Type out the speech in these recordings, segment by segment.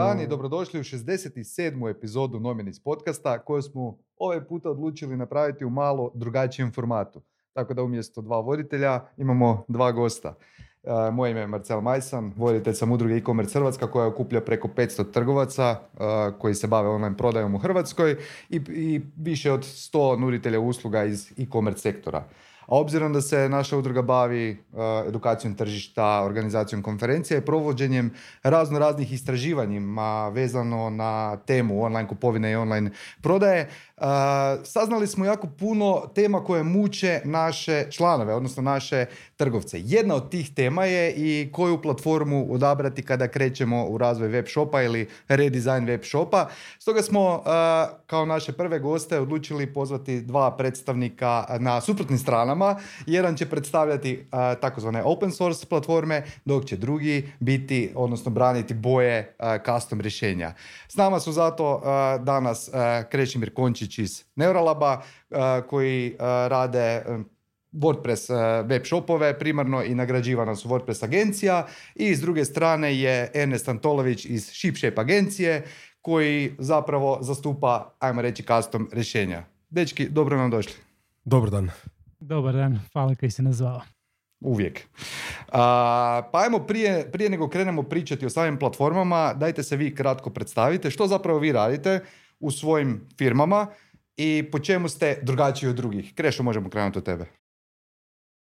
dan i dobrodošli u 67. epizodu Nominis podcasta koju smo ovaj puta odlučili napraviti u malo drugačijem formatu. Tako da umjesto dva voditelja imamo dva gosta. E, moje ime je Marcel Majsan, voditelj sam udruge e-commerce Hrvatska koja okuplja preko 500 trgovaca e, koji se bave online prodajom u Hrvatskoj i, i više od 100 nuditelja usluga iz e-commerce sektora. A obzirom da se naša udruga bavi uh, edukacijom tržišta, organizacijom konferencija i provođenjem razno raznih istraživanjima vezano na temu online kupovine i online prodaje, saznali smo jako puno tema koje muče naše članove, odnosno naše trgovce. Jedna od tih tema je i koju platformu odabrati kada krećemo u razvoj web shopa ili redesign web shopa. Stoga smo kao naše prve goste odlučili pozvati dva predstavnika na suprotnim stranama. Jedan će predstavljati takozvane open source platforme, dok će drugi biti, odnosno braniti boje custom rješenja. S nama su zato danas Krešimir Končić iz Neuralaba koji rade WordPress e, web shopove, primarno i nagrađivana su WordPress agencija i s druge strane je Ernest Antolović iz ShipShape agencije koji zapravo zastupa, ajmo reći, custom rješenja. Dečki, dobro nam došli. Dobar dan. Dobar dan, hvala koji se nazvao. Uvijek. A, pa ajmo prije, prije nego krenemo pričati o samim platformama, dajte se vi kratko predstavite što zapravo vi radite u svojim firmama i po čemu ste drugačiji od drugih. Krešo, možemo krenuti od tebe.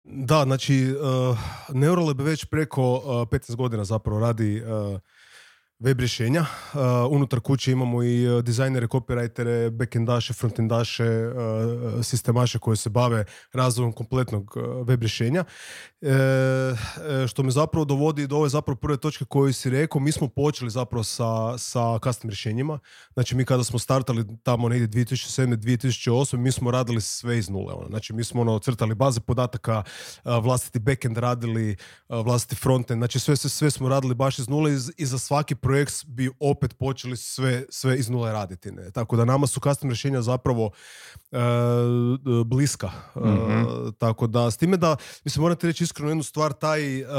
Da, znači uh, Neuralab već preko uh, 15 godina zapravo radi uh, web rješenja. Uh, unutar kuće imamo i uh, dizajnere, copywritere, backendaše, frontendaše, uh, sistemaše koje se bave razvojem kompletnog web rješenja. što me zapravo dovodi do ove zapravo prve točke koju si rekao, mi smo počeli zapravo sa, sa custom rješenjima. Znači mi kada smo startali tamo negdje 2007. 2008. mi smo radili sve iz nule. Ono. Znači mi smo ono, crtali baze podataka, vlastiti backend radili, vlastiti frontend, znači sve, sve, sve smo radili baš iz nule i za svaki projekt bi opet počeli sve, sve iz nule raditi. Ne? Tako da nama su custom rješenja zapravo uh, bliska. Uh, Tako da, s time da, mislim, morate reći iskreno jednu stvar, taj uh,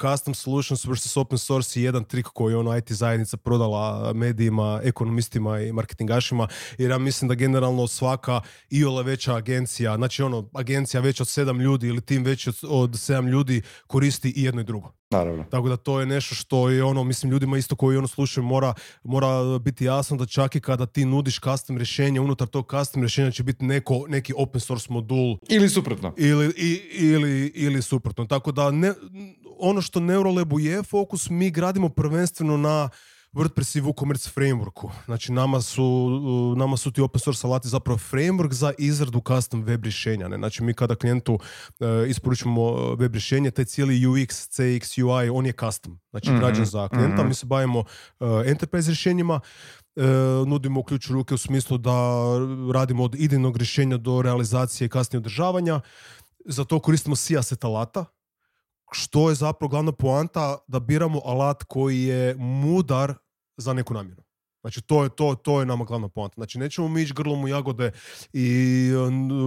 custom solutions versus open source je jedan trik koji ono IT zajednica prodala medijima, ekonomistima i marketingašima jer ja mislim da generalno svaka iole veća agencija, znači ono agencija već od sedam ljudi ili tim već od, od sedam ljudi koristi i jedno i drugo. Naravno. Tako da to je nešto što je ono, mislim ljudima isto koji ono slušaju mora, mora biti jasno da čak i kada ti nudiš custom rješenje, unutar tog custom rješenja će biti neko, neki open source modul. Ili suprotno. Ili, i, ili, ili suprotno. Tako da ne, ono što Neurolabu je fokus, mi gradimo prvenstveno na WordPress i WooCommerce frameworku. Znači nama su, nama su ti open source alati zapravo framework za izradu custom web rješenja. Ne? Znači mi kada klijentu uh, isporučimo web rješenje, taj cijeli UX, CX, UI, on je custom. Znači mm građan za klijenta. mm Mi se bavimo uh, enterprise rješenjima. Uh, nudimo ključ ruke u smislu da radimo od idejnog rješenja do realizacije i kasnije održavanja. Za to koristimo CSS alata, što je zapravo glavna poanta da biramo alat koji je mudar za neku namjenu. Znači, to je, to, to je nama glavna poanta. Znači, nećemo mi ići grlom u jagode i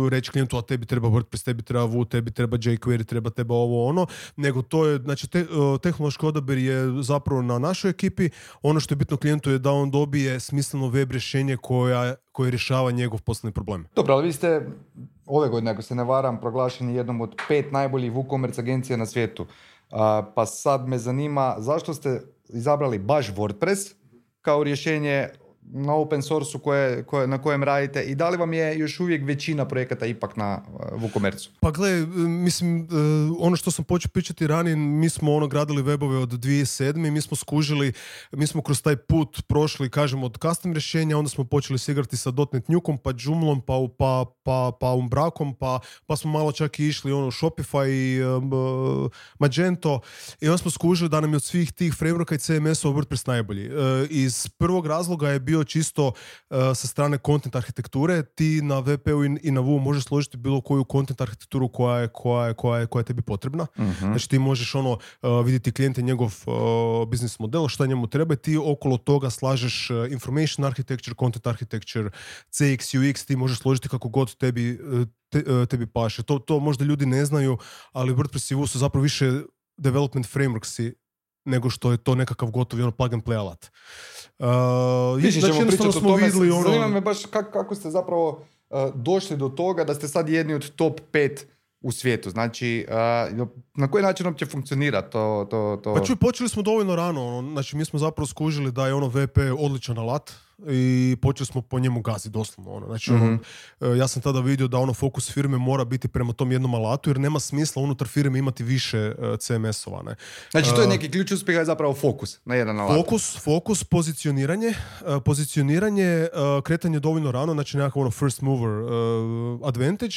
reći klijentu, a tebi treba WordPress, tebi treba Vue, tebi treba jQuery, treba teba ovo ono, nego to je, znači, te, tehnološki odabir je zapravo na našoj ekipi. Ono što je bitno klijentu je da on dobije smisleno web rješenje koja, koje rješava njegov poslovni problem. Dobro, ali vi ste ove godine, ako se ne varam, proglašeni jednom od pet najboljih WooCommerce agencija na svijetu. pa sad me zanima zašto ste izabrali baš WordPress kao rješenje na open source koje, koje, na kojem radite i da li vam je još uvijek većina projekata ipak na uh, WooCommerce? Pa gle, mislim, uh, ono što sam počeo pričati ranije, mi smo ono gradili webove od 2007. i mi smo skužili, mi smo kroz taj put prošli, kažemo, od custom rješenja, onda smo počeli se igrati sa .NET Newkom, pa Joomlom, pa, pa, pa, pa Umbrakom, pa, pa smo malo čak i išli ono Shopify i um, uh, Magento i onda smo skužili da nam je od svih tih frameworka i CMS-ova WordPress najbolji. iz prvog razloga je bio čisto uh, sa strane content arhitekture, ti na VP-u i, na VU možeš složiti bilo koju content arhitekturu koja je, koja je, koja je, koja je tebi potrebna. uh Znači ti možeš ono uh, vidjeti klijente njegov uh, biznis model, šta njemu treba i ti okolo toga slažeš information architecture, content architecture, CX, UX, ti možeš složiti kako god tebi, te, tebi paše. To, to možda ljudi ne znaju, ali WordPress i VU su zapravo više development frameworksi nego što je to nekakav gotovi ono plug and play alat. Uh, Više znači, ćemo pričati jednostavno o smo tome. vidjeli ono- Zanima me baš kak- kako ste zapravo uh, došli do toga da ste sad jedni od top 5 u svijetu. Znači, uh, na koji način uopće funkcionira to? to, to... Pa čuj, počeli smo dovoljno rano, ono, znači mi smo zapravo skužili da je ono VP odličan alat i počeli smo po njemu gaziti doslovno. Ono. Znači, ono, Mhm. e, ja sam tada vidio da ono fokus firme mora biti prema tom jednom alatu jer nema smisla unutar firme imati više e, CMS-ova. Ne. Znači, to je Uh, neki ključ uspjeha je zapravo fokus na jedan alat. Fokus, fokus, pozicioniranje, e, pozicioniranje, e, kretanje dovoljno rano, znači nekakav ono first mover e, advantage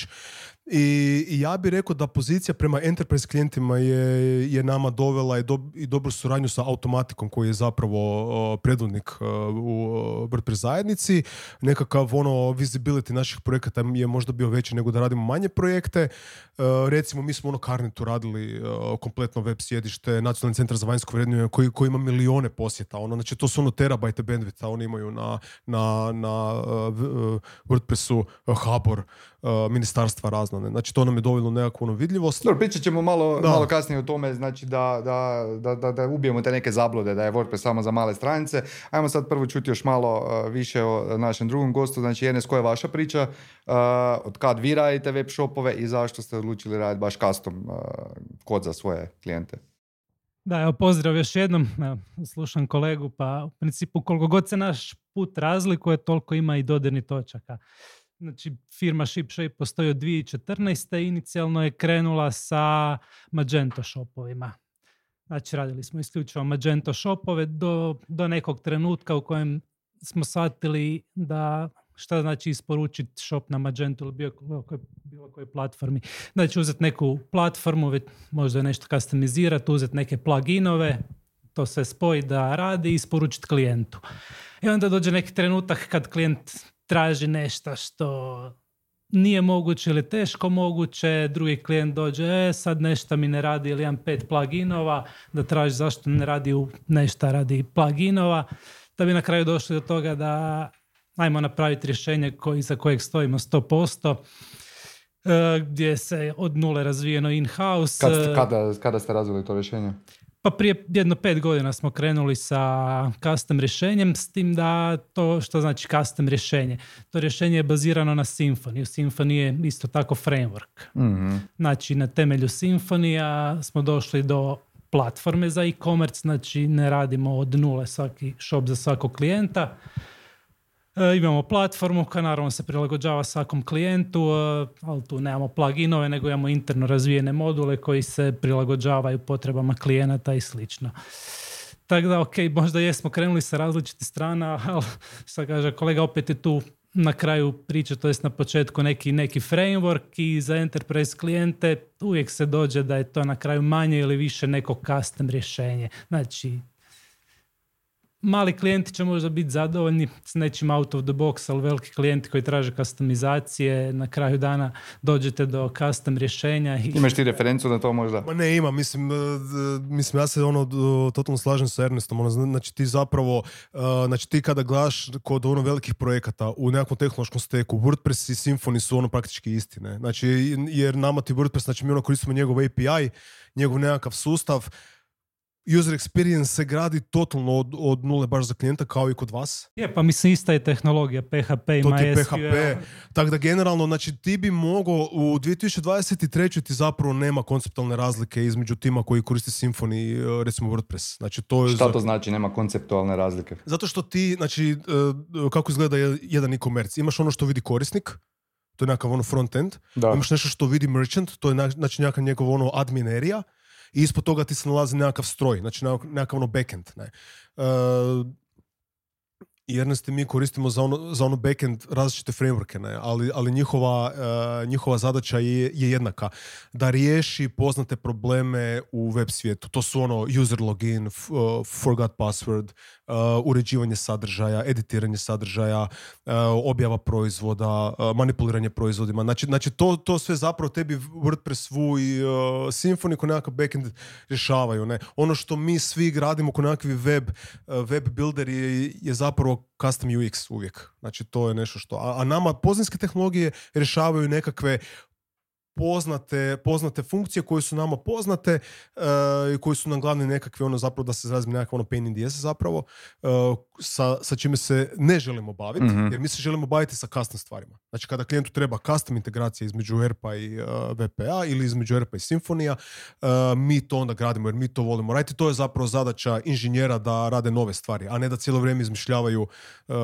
i, i ja bih rekao da pozicija prema enterprise klijentima je, je nama dovela i, dob- i dobru suradnju sa automatikom koji je zapravo e, predvodnik e, u WordPress zajednici. Nekakav ono visibility naših projekata je možda bio veći nego da radimo manje projekte. E, recimo mi smo ono Carnetu radili kompletno web sjedište, nacionalni centar za vanjsko vrednuje koji, koji ima milione posjeta. Ono, znači to su ono terabajte bandwidtha oni imaju na, na, na e, e, WordPressu, Habor, e, ministarstva razna. ne. Znači to nam je dovoljno nekakvu ono vidljivost. Dobro, pričat ćemo malo, Da. malo kasnije o tome, znači da, da, da, da, da ubijemo te neke zablude, da je WordPress samo za male stranice. Ajmo sad prvo čuti još malo uh, više o našem drugom gostu, znači Enes, koja je vaša priča, uh, od kad vi radite web shopove i zašto ste odlučili raditi baš custom uh, kod za svoje klijente? Da, evo pozdrav još jednom. Evo, slušam kolegu, pa u principu koliko god se naš put razlikuje, toliko ima i dodirnih točaka. Znači, firma ShipShape postoji od 2014. Inicijalno je krenula sa Magento shopovima. Znači, radili smo isključivo Magento shopove do, do nekog trenutka u kojem smo shvatili da šta znači isporučiti shop na Magento ili bilo kojoj, bilo platformi. Znači uzeti neku platformu, možda nešto customizirati, uzeti neke pluginove, to sve spoji da radi i isporučiti klijentu. I onda dođe neki trenutak kad klijent traži nešto što nije moguće ili teško moguće, drugi klijent dođe, e, sad nešto mi ne radi ili imam pet pluginova, da traži zašto ne radi u nešto radi pluginova, da bi na kraju došli do toga da ajmo napraviti rješenje koji, za kojeg stojimo 100%, e, gdje se od nule razvijeno in-house. Kad, ste- e, kada, kada ste razvili to rješenje? Pa prije jedno pet godina smo krenuli sa custom rješenjem, s tim da to što znači custom rješenje. To rješenje je bazirano na Symfony. U Symfony je isto tako framework. Mhm. Znači na temelju Symfonija smo došli do platforme za e-commerce, znači ne radimo od nule svaki shop za svakog klijenta. E, imamo platformu koja naravno se prilagođava svakom klijentu, e, ali tu nemamo pluginove, nego imamo interno razvijene module koji se prilagođavaju potrebama klijenata i slično. Tako da, ok, možda jesmo krenuli sa različitih strana, ali što kaže kolega, opet je tu na kraju priče, to jest na početku neki, neki framework i za enterprise klijente uvijek se dođe da je to na kraju manje ili više neko custom rješenje. Znači, mali klijenti će možda biti zadovoljni s nečim out of the box, ali veliki klijenti koji traže customizacije, na kraju dana dođete do custom rješenja i Imaš ti referencu na to možda? Ma ne ima, mislim, e, mislim ja se ono totalno slažem sa Ernestom, ono, zna- znači ti zapravo, e, znači ti kada gledaš kod ono velikih projekata u nekakvom tehnološkom steku, WordPress i Symfony su ono praktički isti, ne? Znači, jer nama ti WordPress, znači mi ono koristimo njegov API, njegov nekakav sustav, user experience se gradi totalno od, od nule baš za klijenta kao i kod vas. je, pa mislim ista je tehnologija, PHP To ima ti je SQL. PHP. Tako da generalno, znači ti bi mogao u 2023. ti zapravo nema konceptualne razlike između tima koji koristi Symfony i e, recimo WordPress. Znači to je Šta za- to znači, nema konceptualne razlike? zato što ti, znači e, kako izgleda je- jedan e-commerce. Imaš ono što vidi korisnik, to je nekakav ono front-end. Da. Imaš nešto što vidi merchant, to je na- znači nekakav njegov ono admin area. I ispod toga ti se nalazi nekakav stroj, znači nekakav, ono backend. Ne. E, i mi koristimo za ono, za ono backend različite frameworke, ne? ali, ali njihova, e, njihova zadaća je, je jednaka. Da riješi poznate probleme u web svijetu. To su ono user login, uh, forgot password, uh, uređivanje sadržaja, editiranje sadržaja, uh, objava proizvoda, uh, manipuliranje proizvodima. Znači, znači to, to sve zapravo tebi WordPress, Vue i uh, Symfony ko nekakav backend rješavaju. Ne? Ono što mi svi gradimo ko nekakvi web, uh, web builder je, je zapravo custom UX uvijek. Znači to je nešto što... A, a nama poznanske tehnologije rješavaju nekakve poznate, poznate funkcije koje su nama poznate uh, i koje su nam glavni nekakve ono zapravo da se izrazim nekakve ono pain in the ass zapravo uh, sa, sa čime se ne želimo baviti Mhm. jer mi se želimo baviti sa custom stvarima. Znači kada klijentu treba custom integracija između ERP-a i uh, VPA ili između ERP-a i Symfonija uh, mi to onda gradimo jer mi to volimo raditi. To je zapravo zadaća inženjera da rade nove stvari, a ne da cijelo vrijeme izmišljavaju uh,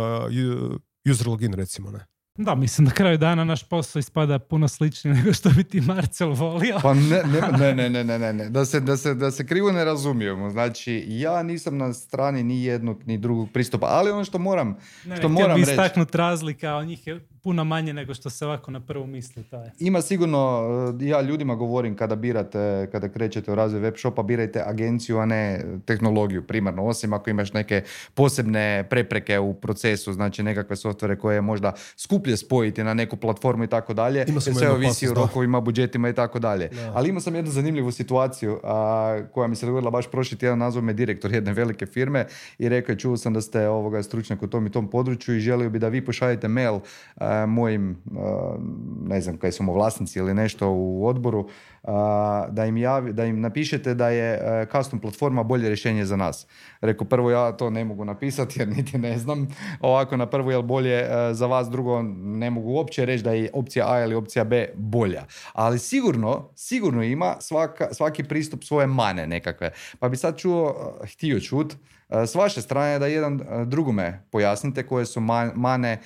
user login recimo. Ne? Da, mislim na kraju dana naš posao ispada puno sličniji nego što bi ti Marcel volio. Pa ne, ne, ne, ne, ne, ne, ne. Da, se, da, se, da se krivo ne razumijemo. Znači, ja nisam na strani ni jednog ni drugog pristupa, ali ono što moram, Ne, što ne, htio moram bi reći, istaknuti razlika, njih je puno manje nego što se ovako na prvu misli. To je. ima sigurno, eh, ja ljudima govorim kada birate, kada krećete u razvoj web shopa, birajte agenciju, a ne tehnologiju primarno, osim ako imaš neke posebne prepreke u procesu, znači nekakve softvere koje je možda skuplje spojiti na neku platformu i tako dalje, sve ovisi o rokovima, budžetima i tako dalje. Da. Ali imao sam jednu zanimljivu situaciju a, koja mi se dogodila baš prošli tjedan, nazvao me direktor jedne velike firme i rekao je čuo sam da ste ovoga stručnjak u tom i tom području i želio bi da vi pošaljete mail a, mojim, a, ne znam kaj su mu vlasnici ili nešto u odboru, a, da, im javi, da im napišete da je custom platforma bolje rješenje za nas. Rekao, prvo ja to ne mogu napisati jer niti ne znam. Ovako na prvo je bolje za vas, drugo ne mogu uopće reći da je opcija A ili opcija B bolja. Ali sigurno, sigurno ima svaka, svaki pristup svoje mane nekakve. Pa bi sad čuo, htio čut, s vaše strane da jedan drugome pojasnite koje su ma- mane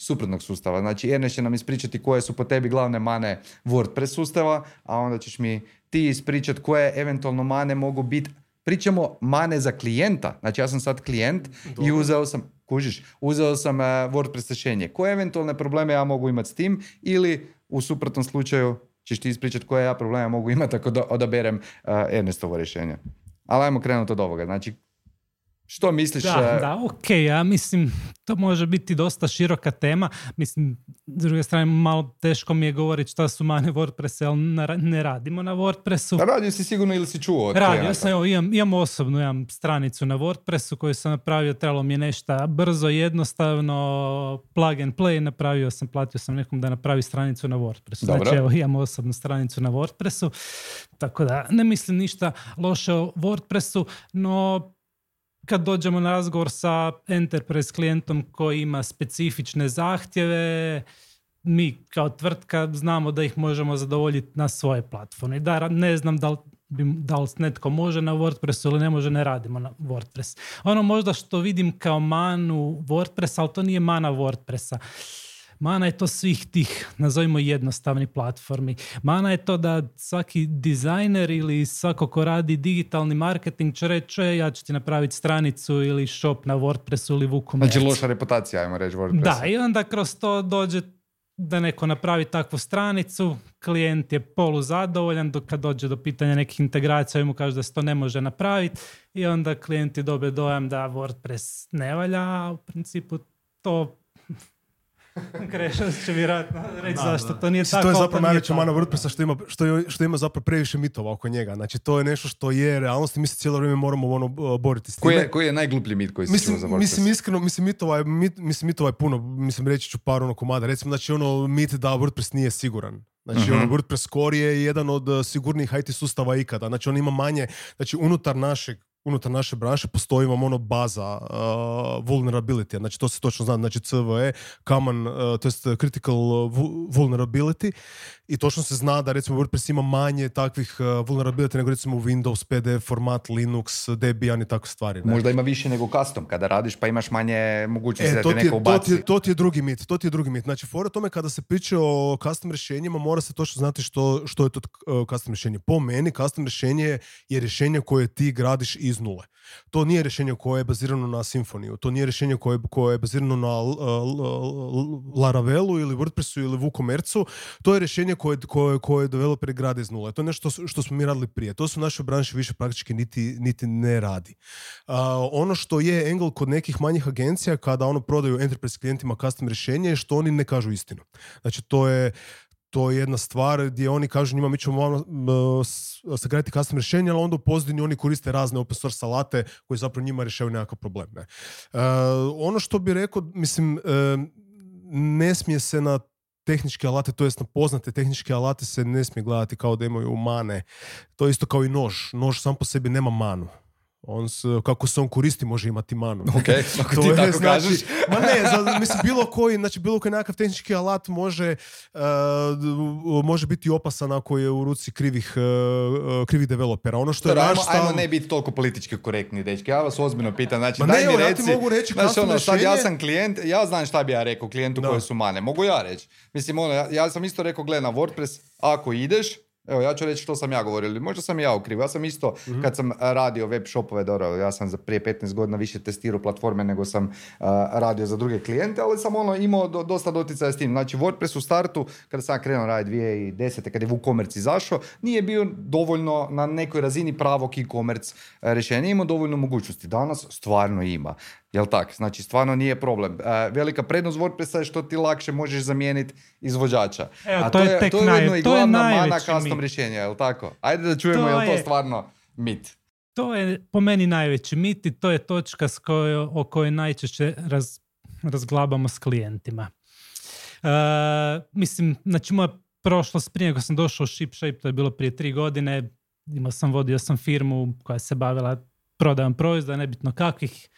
suprotnog sustava. Znači, Ernest će nam ispričati koje su po tebi glavne mane WordPress sustava, a onda ćeš mi ti ispričati koje eventualno mane mogu biti Pričamo mane za klijenta. Znači ja sam sad klijent i uzeo sam, kužiš, uzeo sam e, WordPress rješenje. Koje eventualne probleme ja mogu imati s tim ili u suprotnom slučaju ćeš ti ispričati koje ja probleme mogu imati ako do- odaberem uh, Ernestovo rješenje. Ali ajmo krenuti od ovoga. Znači, što misliš? Da, e, da, ok, ja mislim, to može biti dosta široka tema. Mislim, s druge strane, malo teško mi je govoriti šta su mane WordPressa, jer ne ra- ne radimo na WordPressu. Pa Radio si sigurno ili si čuo od Radio sam, evo, imam, imam osobnu imam stranicu na WordPressu koju sam napravio, trebalo mi je nešto brzo, jednostavno, plug and play, napravio sam, platio sam nekom da napravi stranicu na WordPressu. Dobro. Znači, evo, imam osobnu stranicu na WordPressu, tako da ne mislim ništa loše o WordPressu, no kad dođemo na razgovor sa enterprise klijentom koji ima specifične zahtjeve, mi kao tvrtka znamo da ih možemo zadovoljiti na svoje platforme. Da, ne znam da li, da li netko može na WordPressu ili ne može, ne radimo na WordPress. Ono možda što vidim kao manu WordPressa, ali to nije mana WordPressa. Mana je to svih tih, nazovimo jednostavni platformi. Mana je to da svaki dizajner ili svako ko radi digitalni marketing će reći, "E, ja ću ti napraviti stranicu ili shop na WordPressu ili WooCommerce. Znači loša reputacija, ajmo reći WordPressa. Da, i onda kroz to dođe da neko napravi takvu stranicu, klijent je poluzadovoljan, dok kad dođe do pitanja nekih integracija, mu kaže da se to ne može napraviti i onda klijenti dobe dojam da WordPress ne valja, a u principu to Krešo će vjerojatno reći Da, zašto da. to nije Mislim, tako. to je zapravo najveća mana WordPressa što ima, što, je- što ima zapravo previše mitova oko njega. Znači to je nešto što je realnost i mi se cijelo vrijeme moramo ono, boriti s time. Koji je, koji je najgluplji mit koji si čuo za Mislim, WordPress? mislim iskreno, mislim mitova je, mit, mislim mitova je puno, mislim reći ću par ono komada. Recimo, znači ono mit da WordPress nije siguran. Znači, Mhm. ono, WordPress Core je jedan od uh, sigurnijih IT sustava ikada. Znači, on ima manje, znači, unutar našeg unutar naše branše postoji vam ono baza uh, vulnerability, znači to se točno zna, znači CVE, common, uh, to jest critical uh, vu- vulnerability i točno se zna da recimo WordPress ima manje takvih uh, vulnerability nego recimo Windows, PDF format, Linux, Debian i takve stvari. ne? Možda ima više nego custom kada radiš pa imaš manje mogućnosti E, da ti, neko je, to, ti ubaci. je, to ti je drugi mit, to ti je drugi mit. Znači, fora o tome kada se priča o custom rješenjima, mora se točno znati što, što je to uh, custom rješenje. Po meni, custom rješenje je, je rješenje koje ti gradiš iz nule. To nije rješenje koje je bazirano na Symfoniju, to nije rješenje koje, koje je bazirano na uh, uh, Laravelu ili WordPressu ili WooCommerceu, to je rješenje koje, koje, koje developeri grade iz nule. To je nešto što- smo mi radili prije. To se u našoj branši više praktički niti, niti ne radi. A, ono što je angle kod nekih manjih agencija kada ono prodaju enterprise klijentima custom rješenje je što oni ne kažu istinu. Znači to je to je jedna stvar gdje oni kažu njima mi ćemo sagraditi custom rješenje, ali onda u pozadini oni koriste razne open source alate koji zapravo njima rješavaju nekakav problem. Ne? Uh, ono što bi rekao, mislim, uh, ne smije se na tehničke alate, to jest na poznate tehničke alate se ne smije gledati kao da imaju mane. To je isto kao i nož. Nož sam po sebi nema manu. On s, kako se on koristi može imati manu. Ok, ako To ti je, tako znači, kažeš. Ma ne, za, mislim, bilo koji, znači bilo koji nekakav tehnički alat može, uh, može biti opasan ako je u ruci krivih, uh, krivih developera. Ono što je Dobro, naš ajmo, ajmo ne biti toliko politički korektni, dečki. Ja vas ozbiljno pitam. Znači, Ma daj ne, mi evo, ja reci. ti mogu reći custom ono, sad ja sam klijent, ja znam šta bi ja rekao klijentu koje su mane. Mogu ja reći. Mislim, ono, ja, ja sam isto rekao, gle na WordPress, ako ideš, Evo, ja ću reći što sam ja govorio, ili možda sam i ja u krivu. Ja sam isto, Mhm. kad sam radio web shopove, dobro, ja sam za prije 15 godina više testirao platforme nego sam a, radio za druge klijente, ali sam ono imao do- dosta doticaja s tim. Znači, WordPress u startu, kada sam krenuo raditi 2010. kad je WooCommerce izašao, nije bio dovoljno na nekoj razini pravog e-commerce rješenja. Nije imao dovoljno mogućnosti. Danas stvarno ima. Jel tak? Znači, stvarno nije problem. E, velika prednost WordPressa je što ti lakše možeš zamijeniti izvođača. Evo, A to je tek to je naj- ujedno i to je mana custom mit. rješenja, jel tako? Ajde da čujemo, To je li to je- stvarno mit? To je po meni najveći mit i to je točka s kojoj, o kojoj najčešće raz, razglabamo s klijentima. E, mislim, znači moja prošlost prije nego sam došao u ShipShape, to je bilo prije tri godine, imao sam, vodio sam firmu koja se bavila prodajom proizvoda, nebitno kakvih.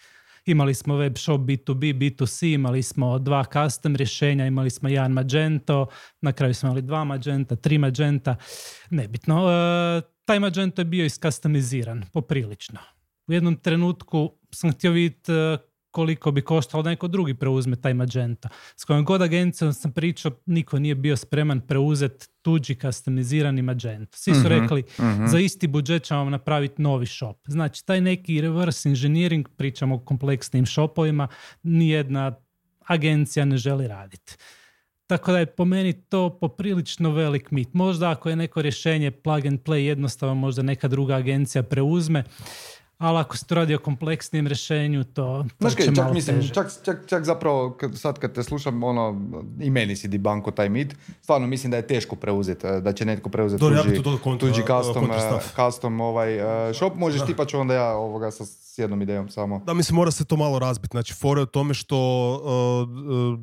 Imali smo web shop B2B, B2C, imali smo dva custom rješenja, imali smo jedan Magento, na kraju smo imali dva Magenta, tri Magenta, nebitno. E, taj Magento je bio iskastamiziran, poprilično. U jednom trenutku sam htio vidjeti e, koliko bi koštalo da neko drugi preuzme taj Magento. S kojom god agencijom sam pričao, niko nije bio spreman preuzeti tuđi kastomizirani Magento. Svi su Mhm, rekli, mhm. za isti budžet ćemo vam napraviti novi shop. Znači, taj neki reverse engineering, pričamo o kompleksnim shopovima, nijedna agencija ne želi raditi. Tako da je po meni to poprilično velik mit. Možda ako je neko rješenje plug and play jednostavno, možda neka druga agencija preuzme, ali ako se to radi o kompleksnijem rješenju, to, to Znaš će kaj, čak malo mislim, teže. čak, čak, čak zapravo kad, sad kad te slušam, ono, i meni si dibanko taj mit, stvarno mislim da je teško preuzeti, e, da će netko preuzeti tuđi, kontra- tuđi custom, e, custom ovaj, e, shop, možeš ti pa ću onda ja ovoga sa s jednom idejom samo. Da, mislim, mora se to malo razbiti. Znači, fora je u tome što uh, uh,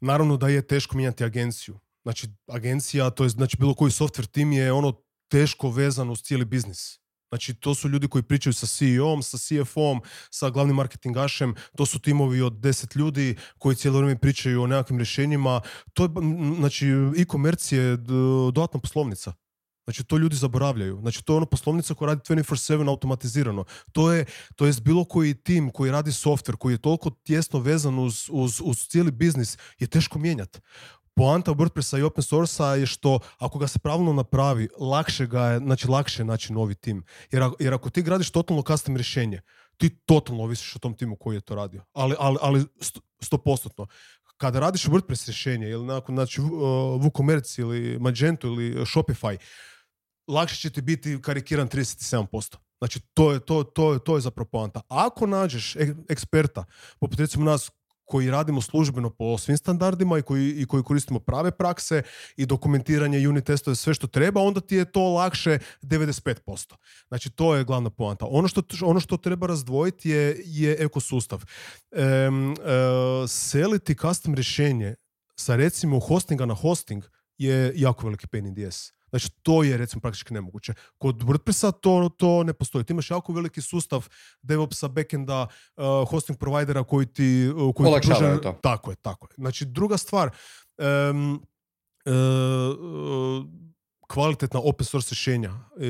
naravno da je teško mijenjati agenciju. Znači, agencija, to je znači bilo koji software tim je ono teško vezano uz cijeli biznis. Znači, to su ljudi koji pričaju sa CEO-om, sa CFO-om, sa glavnim marketingašem, to su timovi od 10 ljudi koji cijelo vrijeme pričaju o nekakvim rješenjima. To je, znači, e-commerce je dodatna poslovnica. Znači, to ljudi zaboravljaju. Znači, to je ono poslovnica koja radi 24-7 automatizirano. To je, to jest bilo koji tim koji radi software, koji je toliko tjesno vezan uz, uz, uz cijeli biznis, je teško mijenjati. Poanta WordPressa i open source je što ako ga se pravilno napravi, lakše ga je, znači lakše je naći novi tim. Jer, jer ako ti gradiš totalno custom rješenje, ti totalno ovisiš o tom timu koji je to radio. Ali, ali, ali sto- stopostotno. Kada radiš WordPress rješenje ili nakon, znači, WooCommerce ili Magento ili Shopify, lakše će ti biti karikiran 37%. Znači, to je, to, to, je- to je zapravo poanta. Ako nađeš ek- eksperta, poput recimo nas koji radimo službeno po svim standardima i koji, i koji koristimo prave prakse i dokumentiranje, unit testove, sve što treba, onda ti je to lakše 95%. Znači, to je glavna poanta. Ono što, ono što treba razdvojiti je, je ekosustav. Em, e, seliti custom rješenje sa recimo hostinga na hosting je jako veliki pain in the ass. Znači, to je recimo praktički nemoguće. Kod WordPressa to, to ne postoji. Ti imaš jako veliki sustav DevOpsa, backenda, uh, hosting providera koji ti... Uh, koji ti pružaju- to. Tako je, tako je. Znači, druga stvar, e, e, kvalitetna open source rješenja e,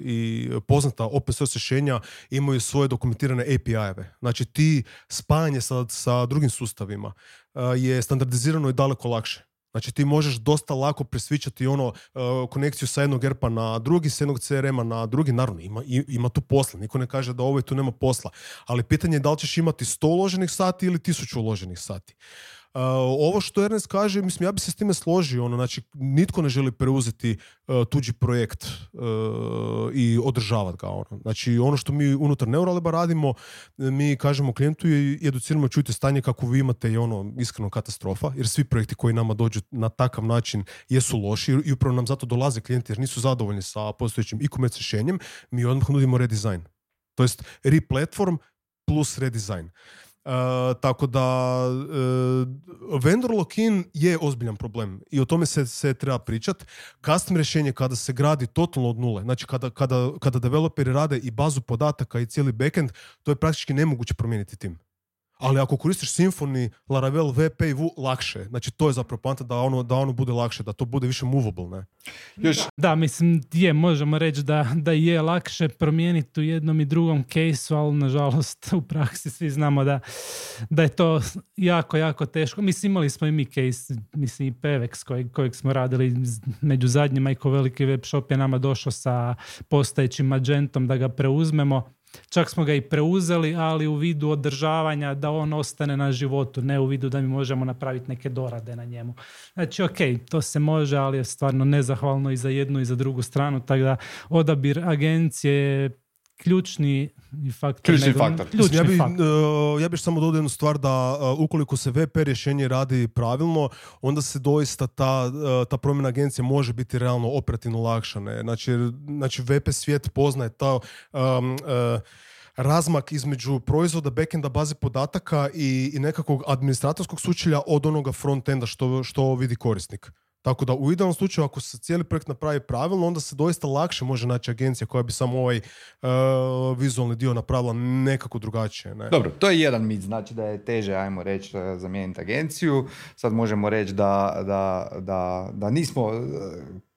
i poznata open source rješenja imaju svoje dokumentirane API-eve. Znači ti spajanje sa, sa drugim sustavima e, je standardizirano i daleko lakše. Znači ti možeš dosta lako presvičati ono e, konekciju sa jednog ERP-a na drugi, sa jednog CRM-a na drugi. Naravno, ima, ima tu posla. Niko ne kaže da ovo tu nema posla. Ali pitanje je da li ćeš imati 100 uloženih sati ili 1000 uloženih sati. Uh, ovo što Ernest kaže, mislim, ja bi se s time složio, ono, znači, nitko ne želi preuzeti uh, tuđi projekt uh, i održavati ga, ono. Znači, ono što mi unutar Neuraleba radimo, mi kažemo klijentu i educiramo, čujte stanje kako vi imate je ono iskreno katastrofa, jer svi projekti koji nama dođu na takav način jesu loši i upravo nam zato dolaze klijenti jer nisu zadovoljni sa postojećim e-commerce rješenjem, mi odmah nudimo redesign. To jest replatform plus redesign. Tako da uh, vendor lock-in je ozbiljan problem i o tome se, se treba pričat. Custom rješenje kada se gradi totalno od nule, znači kada, kada, kada developeri rade i bazu podataka i cijeli backend, to je praktički nemoguće promijeniti tim. Ali ako koristiš Symfony, Laravel, VP i V, lakše. Znači to je zapravo poanta da ono, da ono bude lakše, da to bude više movable, ne? Još... Da, mislim, je, možemo reći da, da je lakše promijeniti u jednom i drugom caseu, ali nažalost u praksi svi znamo da, da je to jako, jako teško. Mislim, imali smo i mi case, mislim i Pevex kojeg, kojeg smo radili među zadnjima i ko veliki web shop je nama došao sa postojećim magentom da ga preuzmemo Čak smo ga i preuzeli, ali u vidu održavanja da on ostane na životu, ne u vidu da mi možemo napraviti neke dorade na njemu. Znači, ok, to se može, ali je stvarno nezahvalno i za jednu i za drugu stranu, tako da odabir agencije ključni faktor. Ključni faktor. Ključni ja, bi, uh, ja bih samo dodao jednu stvar da uh, ukoliko se VP rješenje radi pravilno, onda se doista ta, uh, ta promjena agencije može biti realno operativno lakša. Znači, znači VP svijet poznaje ta um, razmak između proizvoda, backenda, baze podataka i, i nekakvog administratorskog sučelja od onoga frontenda što, što vidi korisnik. Tako da u idealnom slučaju ako se cijeli projekt napravi pravilno, onda se doista lakše može naći agencija koja bi samo ovaj uh, vizualni dio napravila nekako drugačije. Ne? Dobro, to je jedan mit, znači da je teže, ajmo reći, uh, zamijeniti agenciju. Sad možemo reći da, da, da, da nismo uh,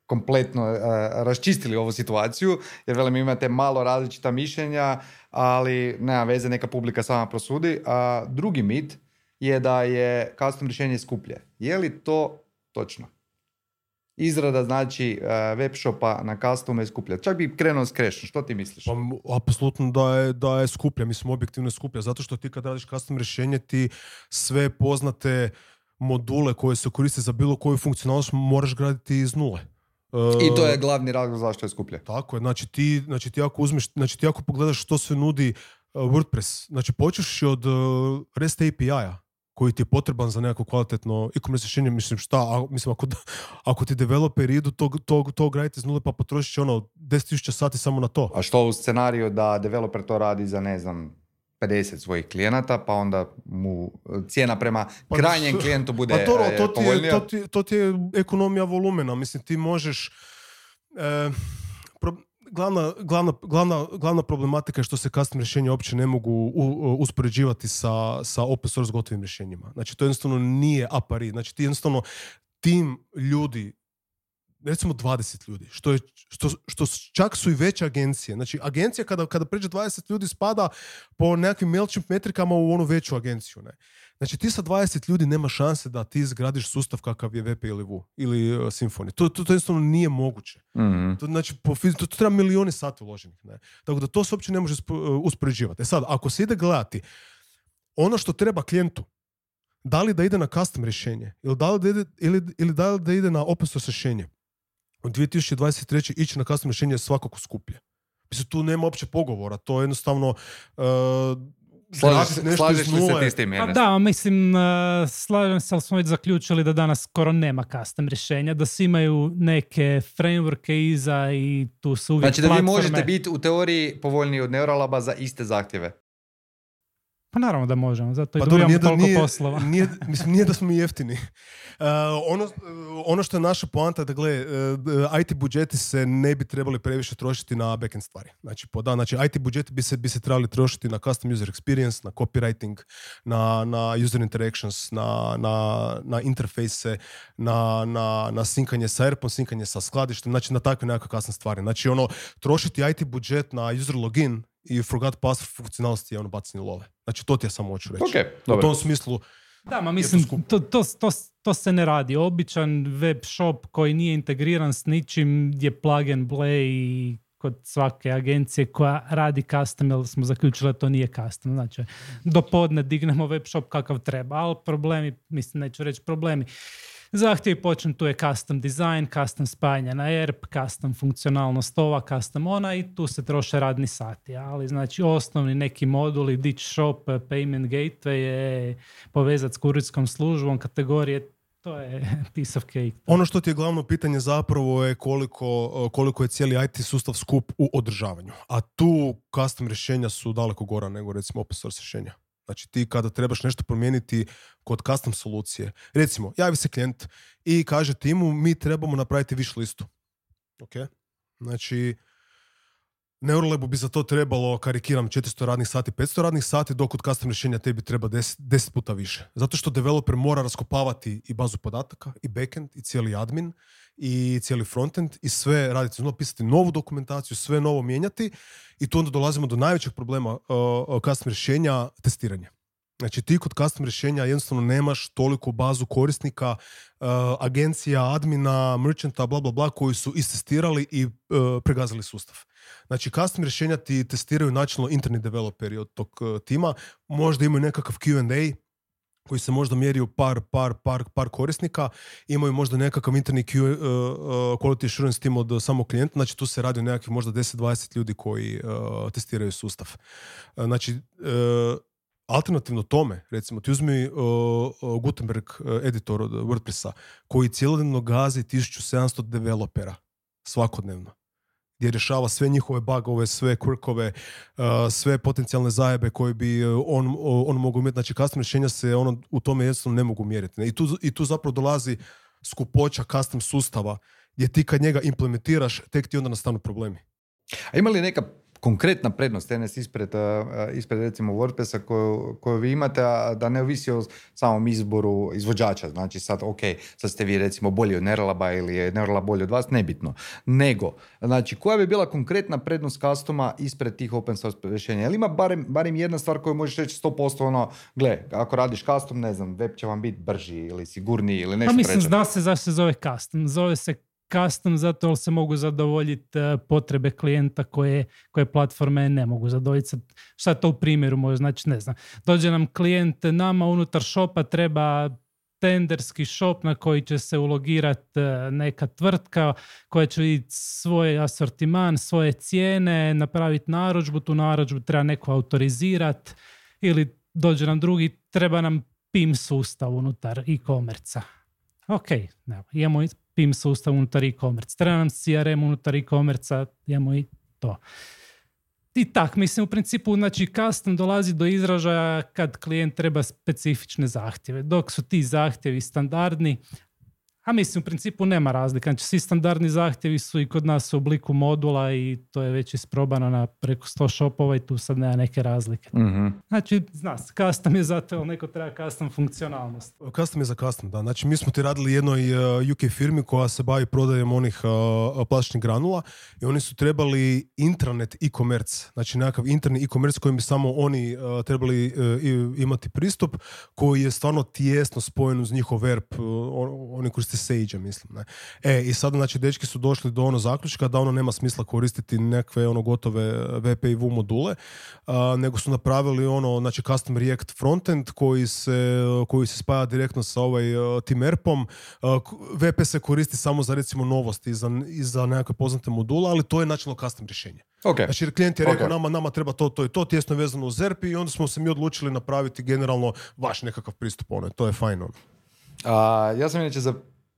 kompletno uh, raščistili ovu situaciju, jer velim imate malo različita mišljenja, ali nema veze, neka publika sama prosudi. A drugi mit je da je custom rješenje skuplje. Je li to točno? Izrada znači uh, web shopa na customu je skuplja. Čak bi krenuo s crashom, što ti misliš? Pa, apsolutno da je, da je skuplja, mislim objektivno je skuplja, zato što ti kad radiš custom rješenje ti sve poznate module koje se koriste za bilo koju funkcionalnost moraš graditi iz nule. I to je glavni razlog zašto je skuplje. Tako je, znači ti, znači ti ako uzmeš, znači ti ako pogledaš što sve nudi WordPress, znači počeš od REST API-a, koji ti je potreban za nekako kvalitetno e-commerce rješenje, mislim šta, a, mislim ako, ako ti developeri idu to, to, to graditi iz nule pa potrošit će ono 10.000 sati samo na to. A što u scenariju da developer to radi za ne znam 50 svojih klijenata, pa onda mu cijena prema pa, krajnjem klijentu bude pa to, to, ti je, to, ti, to ti je ekonomija volumena. Mislim, ti možeš... E, glavna, glavna, glavna, glavna problematika je što se custom rješenja uopće ne mogu uspoređivati sa, sa open source gotovim rješenjima. Znači, to jednostavno nije apari. Znači, ti jednostavno tim ljudi recimo 20 ljudi, što, je, što, što čak su i veće agencije. Znači, agencija kada, kada pređe 20 ljudi spada po nekakvim MailChimp metrikama u onu veću agenciju. Ne? Znači, ti sa 20 ljudi nema šanse da ti izgradiš sustav kakav je VP ili VU ili uh, Symfony. To, to, to jednostavno nije moguće. mm To, znači, po, to, to, treba milioni sati uloženih. Ne? Tako da to se uopće ne može uh, uspoređivati. E sad, ako se ide gledati ono što treba klijentu, da li da ide na custom rješenje ili da li da ide, ili, ili da li da ide na open source rješenje, u 2023. ići na custom rješenje je svakako skuplje. Mislim, tu nema uopće pogovora. To je jednostavno uh, Slažeš, li se ti s tim? Pa da, mislim, uh, slažem se, ali smo već zaključili da danas skoro nema custom rješenja, da svi imaju neke frameworke iza i tu su uvijek Znači da vi možete biti u teoriji povoljniji od Neuralaba za iste zahtjeve. Pa naravno da možemo, zato pa i dobijamo toliko nije, poslova. Nije, mislim, nije da smo mi jeftini. Uh, ono, ono što je naša poanta, da gle, uh, IT budžeti se ne bi trebali previše trošiti na backend stvari. Znači, po, da, znači IT budžeti bi se, bi se trebali trošiti na custom user experience, na copywriting, na, na user interactions, na, na, na interfejse, na, na, na sinkanje sa AirPom, sinkanje sa skladištem, znači na takve nekakve kasne stvari. Znači, ono, trošiti IT budžet na user login i forgot password funkcionalnosti je ono bacanje love. Znači to ti ja samo hoću reći. Okay, u tom smislu da, ma mislim, to, to, to, to, se ne radi. Običan web shop koji nije integriran s ničim je plug and play kod svake agencije koja radi custom, jer smo zaključili da to nije custom. Znači, do podne dignemo web shop kakav treba, ali problemi, mislim, neću reći problemi, Zahtjevi počnu, tu je custom design, custom spajanje na ERP, custom funkcionalnost ova, custom ona i tu se troše radni sati. Ali znači osnovni neki moduli, ditch shop, payment gateway je povezati s kuritskom službom, kategorije to je piece of cake. Ono što ti je glavno pitanje zapravo je koliko, koliko je cijeli IT sustav skup u održavanju. A tu custom rješenja su daleko gora nego recimo open source rješenja. Znači ti kada trebaš nešto promijeniti kod custom solucije. Recimo, javi se klijent i kaže timu mi trebamo napraviti wish listu. Ok? Znači, Neuralabu bi za to trebalo, karikiram, 400 radnih sati, 500 radnih sati, dok kod custom rješenja tebi treba 10, 10 puta više. Zato što developer mora raskopavati i bazu podataka, i backend, i cijeli admin, i cijeli frontend, i sve raditi, znači pisati novu dokumentaciju, sve novo mijenjati, i tu onda dolazimo do najvećeg problema uh, uh custom rješenja, testiranja. Znači ti kod custom rješenja jednostavno nemaš toliku bazu korisnika, uh, agencija, admina, merchanta, bla bla bla, koji su istestirali i uh, pregazili sustav. Znači custom rješenja ti testiraju načelno interni developeri od tog uh, tima, možda imaju nekakav Q&A, koji se možda mjeri u par, par, par, par korisnika, imaju možda nekakav interni Q, quality assurance tim od samog klijenta, znači tu se radi o nekakvih možda 10-20 ljudi koji testiraju sustav. Znači, alternativno tome, recimo, ti uzmi uh, Gutenberg editor od WordPressa, koji cijelodnevno gazi 1700 developera svakodnevno gdje rješava sve njihove bugove, sve quirkove, sve potencijalne zajebe koje bi on, on mogu imati. Znači, custom rješenja se ono, u tome jednostavno ne mogu mjeriti. I tu, I tu zapravo dolazi skupoća custom sustava, gdje ti kad njega implementiraš, tek ti onda nastanu problemi. A ima li neka konkretna prednost NS ispred, ispred recimo WordPressa koju, koju vi imate, a da ne ovisi o samom izboru izvođača. Znači sad, ok, sad ste vi recimo bolji od Nerlaba ili je Nerlab bolji od vas, nebitno. Nego, znači koja bi bila konkretna prednost kastoma ispred tih open source rješenja? Jel ima barem, barem jedna stvar koju možeš reći 100% ono, gle, ako radiš custom, ne znam, web će vam biti brži ili sigurniji ili nešto Pa mislim, zna se zašto se zove custom. Zove se custom zato jer se mogu zadovoljiti e, potrebe klijenta koje, koje platforme ne mogu zadovoljiti. Šta to u primjeru može znači, ne znam. Dođe nam klijent, nama unutar shopa treba tenderski shop na koji će se ulogirati e, neka tvrtka koja će vidjeti svoj asortiman, svoje cijene, napraviti narudžbu, tu narudžbu treba neko autorizirati ili dođe nam drugi, treba nam PIM sustav unutar e-commerce. Ok, imamo PIM sustav unutar e-commerce. Treba nam CRM unutar e-commerce, imamo i to. I tak, mislim, u principu, znači, custom dolazi do izražaja kad klijent treba specifične zahtjeve. Dok su ti zahtjevi standardni, a mislim, u principu nema razlika. Znači, svi standardni zahtjevi su i kod nas u obliku modula i to je već isprobano na preko 100 shopova i tu sad nema neke razlike. mm Znači, zna se, custom je zato, ali neko treba custom funkcionalnost. Custom je za custom, da. Znači, mi smo ti radili jednoj uh, UK firmi koja se bavi prodajem onih uh, plastičnih granula i oni su trebali intranet e-commerce, znači nekakav interni e-commerce kojim bi samo oni uh, trebali imati pristup, koji je stvarno tijesno spojen uz njihov verb, oni koji Sage, mislim. Ne. E, i sad, znači, dečki su došli do ono zaključka da ono nema smisla koristiti nekakve ono gotove VP i VU module, nego su napravili ono, znači, custom React frontend koji se, koji se spaja direktno sa ovaj uh, tim ERP-om. VP se koristi samo za, recimo, novosti i za, i za nekakve poznate module, ali to je načinno custom rješenje. Okay. Znači, klijent je rekao nama, nama treba to, to i to, tjesno vezano uz ERP i onda smo se mi odlučili napraviti generalno vaš nekakav pristup ono, to je fajno. A, ja sam inače za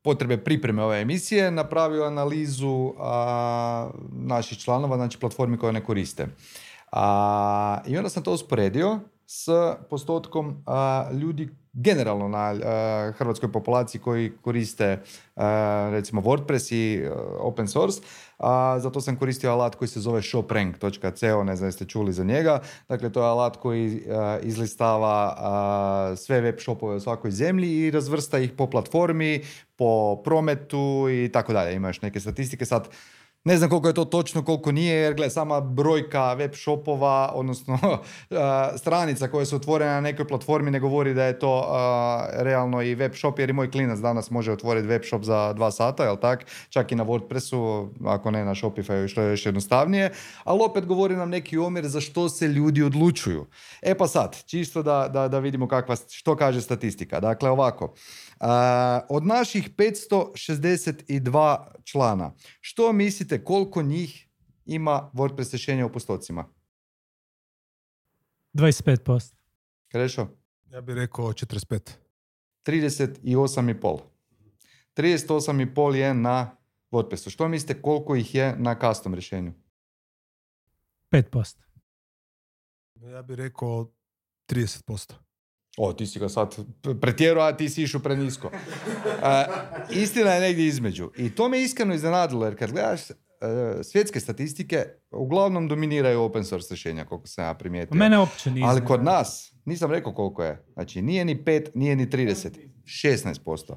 potrebe pripreme ove emisije napravio analizu a, naših članova, znači platformi koje ne koriste. A, I onda sam to usporedio s postotkom a, ljudi generalno na hrvatskoj populaciji koji koriste recimo WordPress i open source. A, zato sam koristio alat koji se zove shoprank.co, ne znam jeste čuli za njega. Dakle, to je alat koji izlistava sve web shopove u svakoj zemlji i razvrsta ih po platformi, po prometu i tako dalje. Imaš neke statistike. Sad, ne znam koliko je to točno, koliko nije, jer gle, sama brojka web shopova, odnosno stranica koje su otvorene na nekoj platformi ne govori da je to realno i web shop, jer i moj klinac danas može otvoriti web shop za dva sata, jel tak? Čak i na WordPressu, ako ne na Shopify, što je još jednostavnije. Ali opet govori nam neki omjer za što se ljudi odlučuju. E pa sad, čisto da, da, da vidimo kakva, što kaže statistika. Dakle, ovako od naših 562 člana, što mislite koliko njih ima WordPress rješenja u postocima? 25%. Krešo? Ja bih rekao 45. 38,5. 38,5 je na WordPressu. Što mislite koliko ih je na custom rješenju? 5%. Ja bih rekao 30%. O, ti si ga sad pretjerao, a ti si išao prenisko. A, istina je negdje između. I to me iskreno iznenadilo, jer kad gledaš e, svjetske statistike, uglavnom dominiraju open source rješenja, koliko sam ja primijetio. Mene uopće nije Ali kod nas, nisam rekao koliko je. Znači, nije ni 5, nije ni 30. 16%.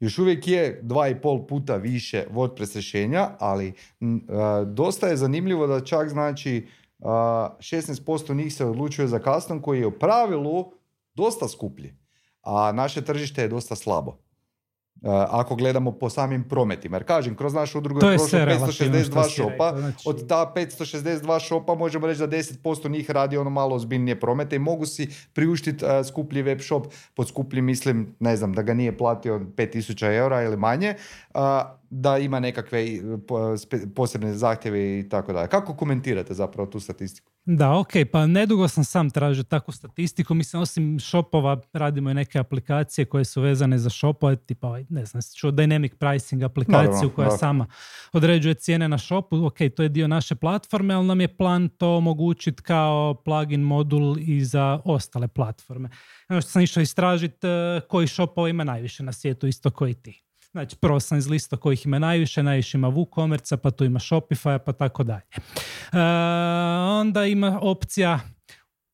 Još uvijek je dva i pol puta više WordPress rješenja, ali m, a, dosta je zanimljivo da čak znači a, 16% njih se odlučuje za custom koji je u pravilu dosta skuplji, a naše tržište je dosta slabo. A, ako gledamo po samim prometima. Jer kažem, kroz našu udrugu je prošlo sve relativno 562 što si šopa, znači- od ta 562 šopa možemo reći da 10% njih radi ono malo ozbiljnije promete i mogu si priuštiti uh, skuplji web shop, pod skuplji mislim, ne znam, da ga nije platio 5000 eura ili manje, a, da ima nekakve posebne zahtjeve i tako dalje. Kako komentirate zapravo tu statistiku? Da, ok, pa nedugo sam sam tražio takvu statistiku, mislim osim shopova radimo i neke aplikacije koje su vezane za shopove, tipa ovaj, ne znam, čuo Dynamic Pricing aplikaciju Naravno, koja da. sama određuje cijene na shopu, ok, to je dio naše platforme, ali nam je plan to omogućiti kao plugin modul i za ostale platforme. Ono što sam išao istražiti koji shopova ima najviše na svijetu, isto koji ti. Znači, prvo sam izlistao kojih ima najviše, najviše ima WooCommerce, pa tu ima Shopify, pa tako dalje. E, onda ima opcija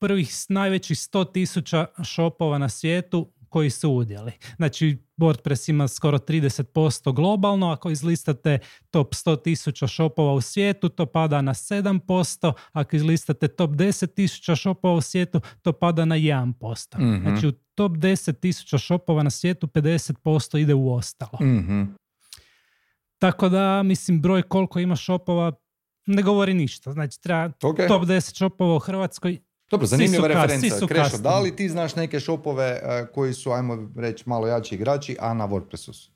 prvih najvećih 100 tisuća shopova na svijetu koji su udjeli. Znači, WordPress ima skoro 30% globalno, ako izlistate top 100 tisuća shopova u svijetu, to pada na 7%, ako izlistate top 10 tisuća shopova u svijetu, to pada na 1%. Mhm. Znači, u top 10 tisuća shopova na svijetu 50% ide u ostalo. Mhm. Tako da, mislim, broj koliko ima shopova ne govori ništa. Znači, treba Ok. top 10 shopova u Hrvatskoj. Dobro, zanimljiva referenca. Krešo, da li ti znaš neke šopove uh, koji su, ajmo reći, malo jači igrači, a na WordPressu su?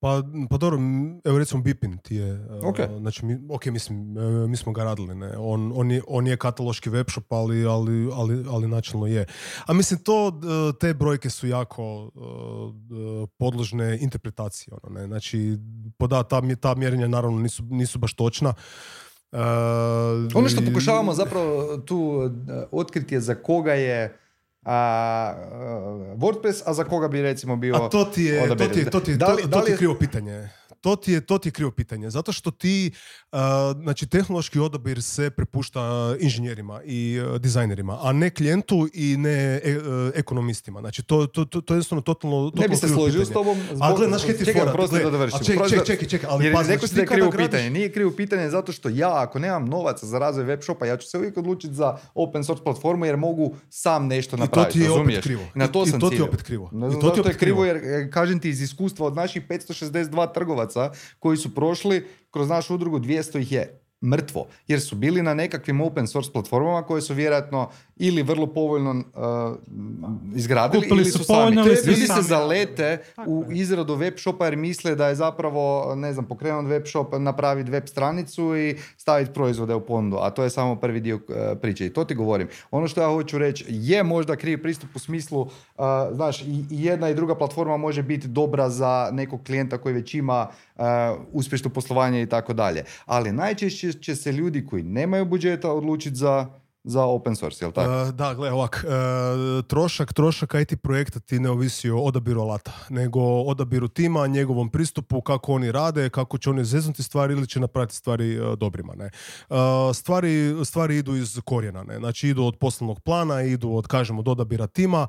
Pa, pa dobro, evo recimo Bipin ti je, uh, Ok. znači, mi, ok, mislim, e, mi smo ga radili, ne, on, on, je, on je kataloški webshop, ali, ali, ali, ali načelno je. A mislim, to, e, te brojke su jako e, e, podložne interpretacije, ono, ne, znači, poda, ta, mje- ta mjerenja naravno nisu, nisu baš točna. E, Ono što pokušavamo zapravo tu uh, otkriti je za koga je a, uh, WordPress, a za koga bi recimo bio A to ti je, to ti je, to ti je, Da li- to, da ti je- krivo pitanje. To ti je, to ti je krivo pitanje. Zato što ti, uh, znači tehnološki odabir se prepušta inženjerima i uh, dizajnerima, a ne klijentu i ne e- e, ekonomistima. Znači to, to, to, to je jednostavno totalno, totalno Ne bi se složio s tobom. A gle, znaš kaj ti fora? prosti Gle, da dovršim. ček- ček- čekaj, čekaj, ali Jer pazi, rekao znači si da je krivo gradiš- pitanje. Nije krivo pitanje zato što ja, ako nemam novaca za razvoj web shopa, ja ću se uvijek odlučiti za open source platformu jer mogu sam nešto I to napraviti. ti je opet razumiješ? krivo. I na to I sam to ti je opet krivo. I to ti je opet krivo. jer kažem ti iz iskustva od naših 562 trgovaca koji su prošli kroz našu udrugu 200 ih je mrtvo, jer su bili na nekakvim open source platformama koje su vjerojatno ili vrlo povoljno uh, izgradili Kupili ili su su sami. povoljno ili su Ljudi se zalete u izradu web shopa jer misle da je zapravo, ne znam, pokrenut web shop, napraviti web stranicu i staviti proizvode u ponudu, a to je samo prvi dio e, priče. I to ti govorim. Ono što ja hoću reći je možda krivi pristup u smislu, uh, znaš, i, i jedna i druga platforma može biti dobra za nekog klijenta koji već ima uh, uspješno poslovanje i tako dalje. Ali najčešće će se ljudi koji nemaju budžeta odlučiti za, za open source, jel tako? E, da, gle, ovak, e, trošak, trošak IT projekta ti ne ovisi o odabiru alata, nego odabiru tima, njegovom pristupu, kako oni rade, kako će oni zeznuti stvari ili će napraviti stvari e, dobrima. Ne. Stvari, stvari idu iz korijena, ne. znači idu od poslovnog plana, idu od, kažemo, od odabira tima.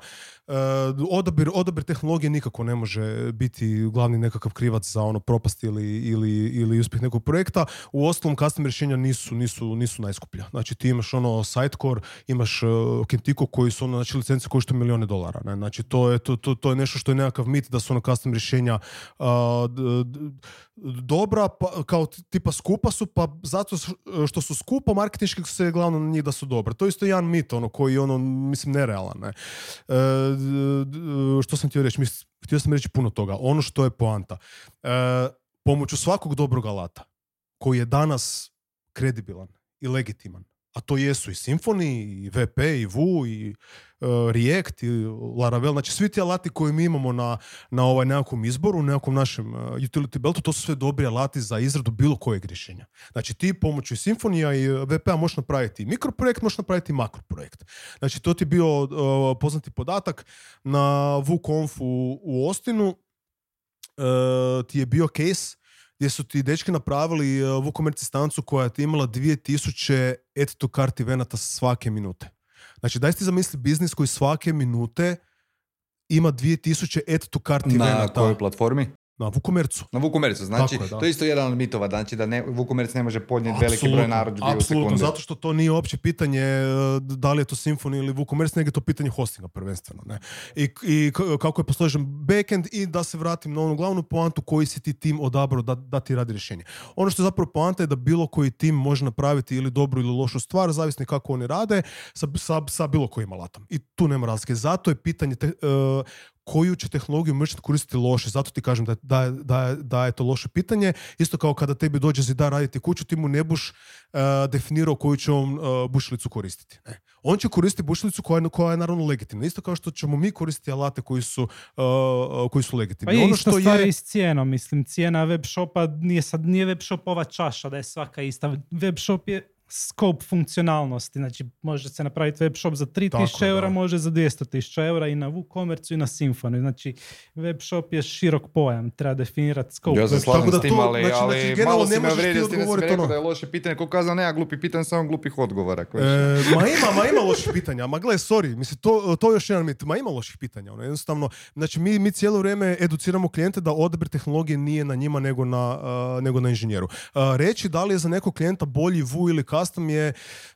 Odabir, odabir tehnologije nikako ne može biti glavni nekakav krivac za ono propast ili, ili, ili uspjeh nekog projekta. U ostalom, custom rješenja nisu, nisu, nisu najskuplja. Znači ti imaš ono Sitecore, imaš uh, Kentiko koji su ono, znači licence koštaju milijune dolara. Ne? Znači to je, to, to, to je nešto što je nekakav mit da su ono custom rješenja uh, dobra, pa, kao tipa skupa su, pa zato što su skupa, marketinški se glavno na njih da su dobre. To je isto jedan mit, ono, koji je ono, mislim, nerealan. Ne? E, d- što sam htio reći? Mis- htio sam reći puno toga. Ono što je poanta. E, pomoću svakog dobrog alata, koji je danas kredibilan i legitiman, a to jesu i Symfony, i VP, i Vue, i uh, React, i Laravel, znači svi ti alati koje mi imamo na, na ovaj nekakvom izboru, nekakvom našem uh, utility beltu, to su sve dobri alati za izradu bilo kojeg rješenja. Znači ti pomoću Symfonija i VP-a možeš napraviti mikroprojekt, možeš napraviti makroprojekt. Znači to ti je bio uh, poznati podatak na WooConf u, u Ostinu, ti je bio case gdje su ti dečki napravili uh, WooCommerce stancu koja ti imala 2000 add to cart evenata svake minute. Znači, daj ti zamisli biznis koji svake minute ima 2000 add to cart evenata. Na kojoj platformi? Na WooCommerce. Na WooCommerce, znači je, to je isto jedan od mitova, znači da ne, WooCommerce ne može podnijeti veliki broj narudžbi u Apsolutno, sekunde. zato što to nije uopće pitanje e, da li je to Symfony ili WooCommerce, nego je to pitanje hostinga prvenstveno. Ne? I, I kako je posložen backend i da se vratim na onu glavnu poantu koji si ti tim odabrao da, da ti radi rješenje. Ono što je zapravo poanta je da bilo koji tim može napraviti ili dobru ili lošu stvar, zavisno kako oni rade, sa, sa, sa bilo kojim alatom. I tu nema razlike. Zato je pitanje te, e, koju će tehnologiju merchant koristiti loše. Zato ti kažem da, da, da, da je to loše pitanje. Isto kao kada tebi dođe zidar raditi kuću, ti mu ne buš uh, definirao koju će on uh, bušilicu koristiti. Ne. On će koristiti bušilicu koja, je- koja je naravno legitimna. Isto kao što ćemo mi koristiti alate koji su, uh, koji su legitimni. Pa je ono isto što stvar je... i s cijenom, mislim, cijena web shopa nije sad, nije web shopova čaša da je svaka ista. Web shop je scope funkcionalnosti, znači može se napraviti web shop za 3000 Tako je, eura, može za 200.000 eura i na WooCommerce i na Symfony. Znači, web shop je širok pojam, treba definirati scope. Ja se slažem s tim, to, ali, znači- ali znači, malo ne si me možeš ti uvrijedio s tim da si rekao ono. da je loše pitanje. Ko kazao nema glupi pitanja, samo glupih odgovora. E, ma ima, ma ima loših pitanja. Ma gle, sorry, mislim, to, to je još jedan mit. Ma ima loših pitanja. Ono, jednostavno, znači mi, mi cijelo vrijeme educiramo klijente da odabir tehnologije nije na njima nego na, uh, nego na inženjeru. Uh, reći da li je za nekog klijenta bolji Vue ili custom je...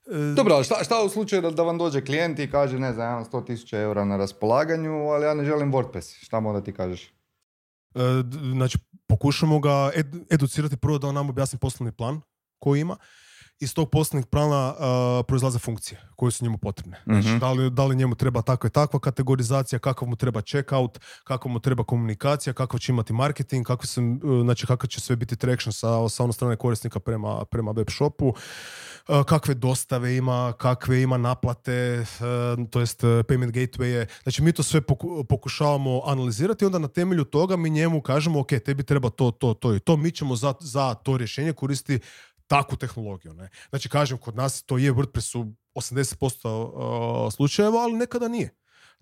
uh, Dobro, šta, šta u slučaju da, da vam dođe klijent i kaže, ne znam, imam 100.000 eura na raspolaganju, ali ja ne želim WordPress. Šta mu onda ti kažeš? d- znači, pokušamo ga ed- educirati prvo da on nam objasni poslovni plan koji ima. Iz tog poslovnih plana uh, proizlaze funkcije koje su njemu potrebne. Znači, Mhm. da, li, da li njemu treba takva i takva kategorizacija, kakav mu treba checkout, kakva mu treba komunikacija, kakav će imati marketing, kako se, uh, znači kakav će sve biti traction sa, sa one strane korisnika prema, prema web shopu, uh, kakve dostave ima, kakve ima naplate, uh, to jest payment gateway Znači mi to sve poku- pokušavamo analizirati i onda na temelju toga mi njemu kažemo ok, tebi treba to, to, to i to, mi ćemo za, za to rješenje koristiti takvu tehnologiju. Ne? Znači, kažem, kod nas to je WordPress u 80% uh, slučajeva, ali nekada nije.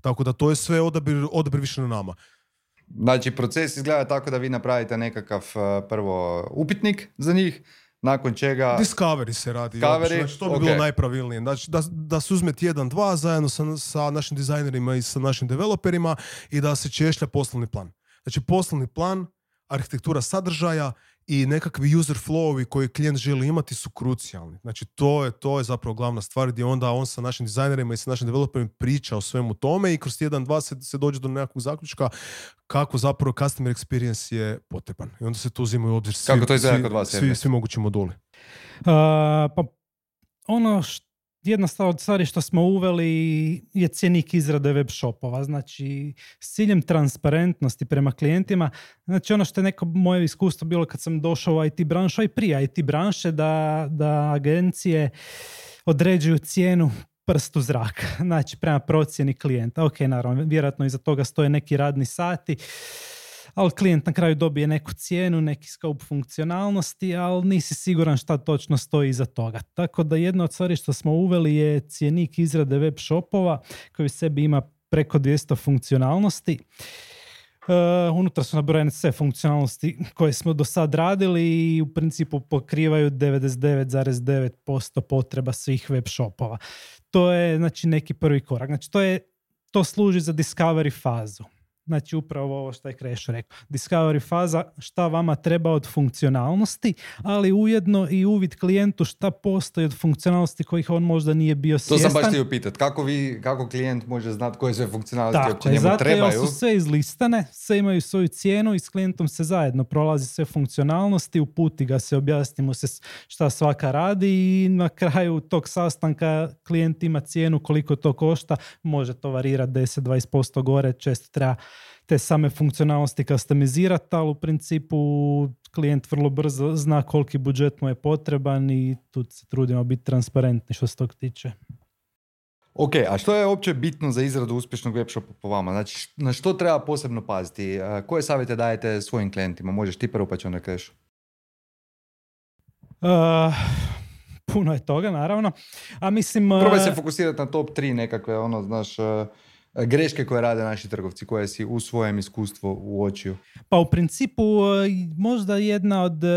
Tako da to je sve odabir, odabir više na nama. Znači, proces izgleda tako da vi napravite nekakav uh, prvo upitnik za njih, nakon čega... Discovery se radi. Discovery, obično, znači, to bi ok. bilo najpravilnije. Znači, da, da se uzme tjedan, dva zajedno sa, sa našim dizajnerima i sa našim developerima i da se češlja poslovni plan. Znači, poslovni plan, arhitektura sadržaja i nekakvi user flowovi koje klijent želi imati su krucijalni. Znači, to je, to je zapravo glavna stvar gdje onda on sa našim dizajnerima i sa našim developerima priča o svemu tome i kroz tjedan, dva se, se dođe do nekakvog zaključka kako zapravo customer experience je potreban. I onda se tu uzimaju u obzir svi, Kako to izgleda svi, kod vas, svi, svi mogući moduli. Uh, pa ono š- jedna od stvari što smo uveli je cjenik izrade web shopova. Znači, s ciljem transparentnosti prema klijentima. Znači, ono što je neko moje iskustvo bilo kad sam došao u IT branšu, a i prije IT branše, da, da agencije određuju cijenu prst u zrak. Znači, prema procjeni klijenta. Ok, naravno, vjerojatno iza toga stoje neki radni sati, ali klijent na kraju dobije neku cijenu, neki scope funkcionalnosti, ali nisi siguran šta točno stoji iza toga. Tako da jedna od stvari što smo uveli je cjenik izrade web shopova koji u sebi ima preko 200 funkcionalnosti. Uh, unutra su nabrojene sve funkcionalnosti koje smo do sad radili i u principu pokrivaju 99,9% potreba svih web shopova. To je znači neki prvi korak. Znači to je to služi za discovery fazu. Znači upravo ovo što je Krešo rekao. Discovery faza šta vama treba od funkcionalnosti, ali ujedno i uvid klijentu šta postoji od funkcionalnosti kojih on možda nije bio To svjestan. sam baš htio pitat. Kako, vi, kako klijent može znati koje sve funkcionalnosti Tako njemu zato trebaju? su sve izlistane, sve imaju svoju cijenu i s klijentom se zajedno prolazi sve funkcionalnosti, uputi ga se, objasni mu se šta svaka radi i na kraju tog sastanka klijent ima cijenu koliko to košta, može to varirati 10-20% gore, često treba te same funkcionalnosti customizirati, ali u principu klijent vrlo brzo zna koliki budžet mu je potreban i tu se trudimo biti transparentni što se tog tiče. Ok, a što je uopće bitno za izradu uspješnog web shopa po vama? Znači, na što treba posebno paziti? E, koje savjete dajete svojim klijentima? Možeš ti prvo pa ću onda kreš. Uh, puno je toga, naravno. A mislim... Probaj se fokusirati na top 3 nekakve, ono, znaš, greške koje rade naši trgovci, koje si u svojem iskustvu uočio? Pa u principu e, možda jedna od e,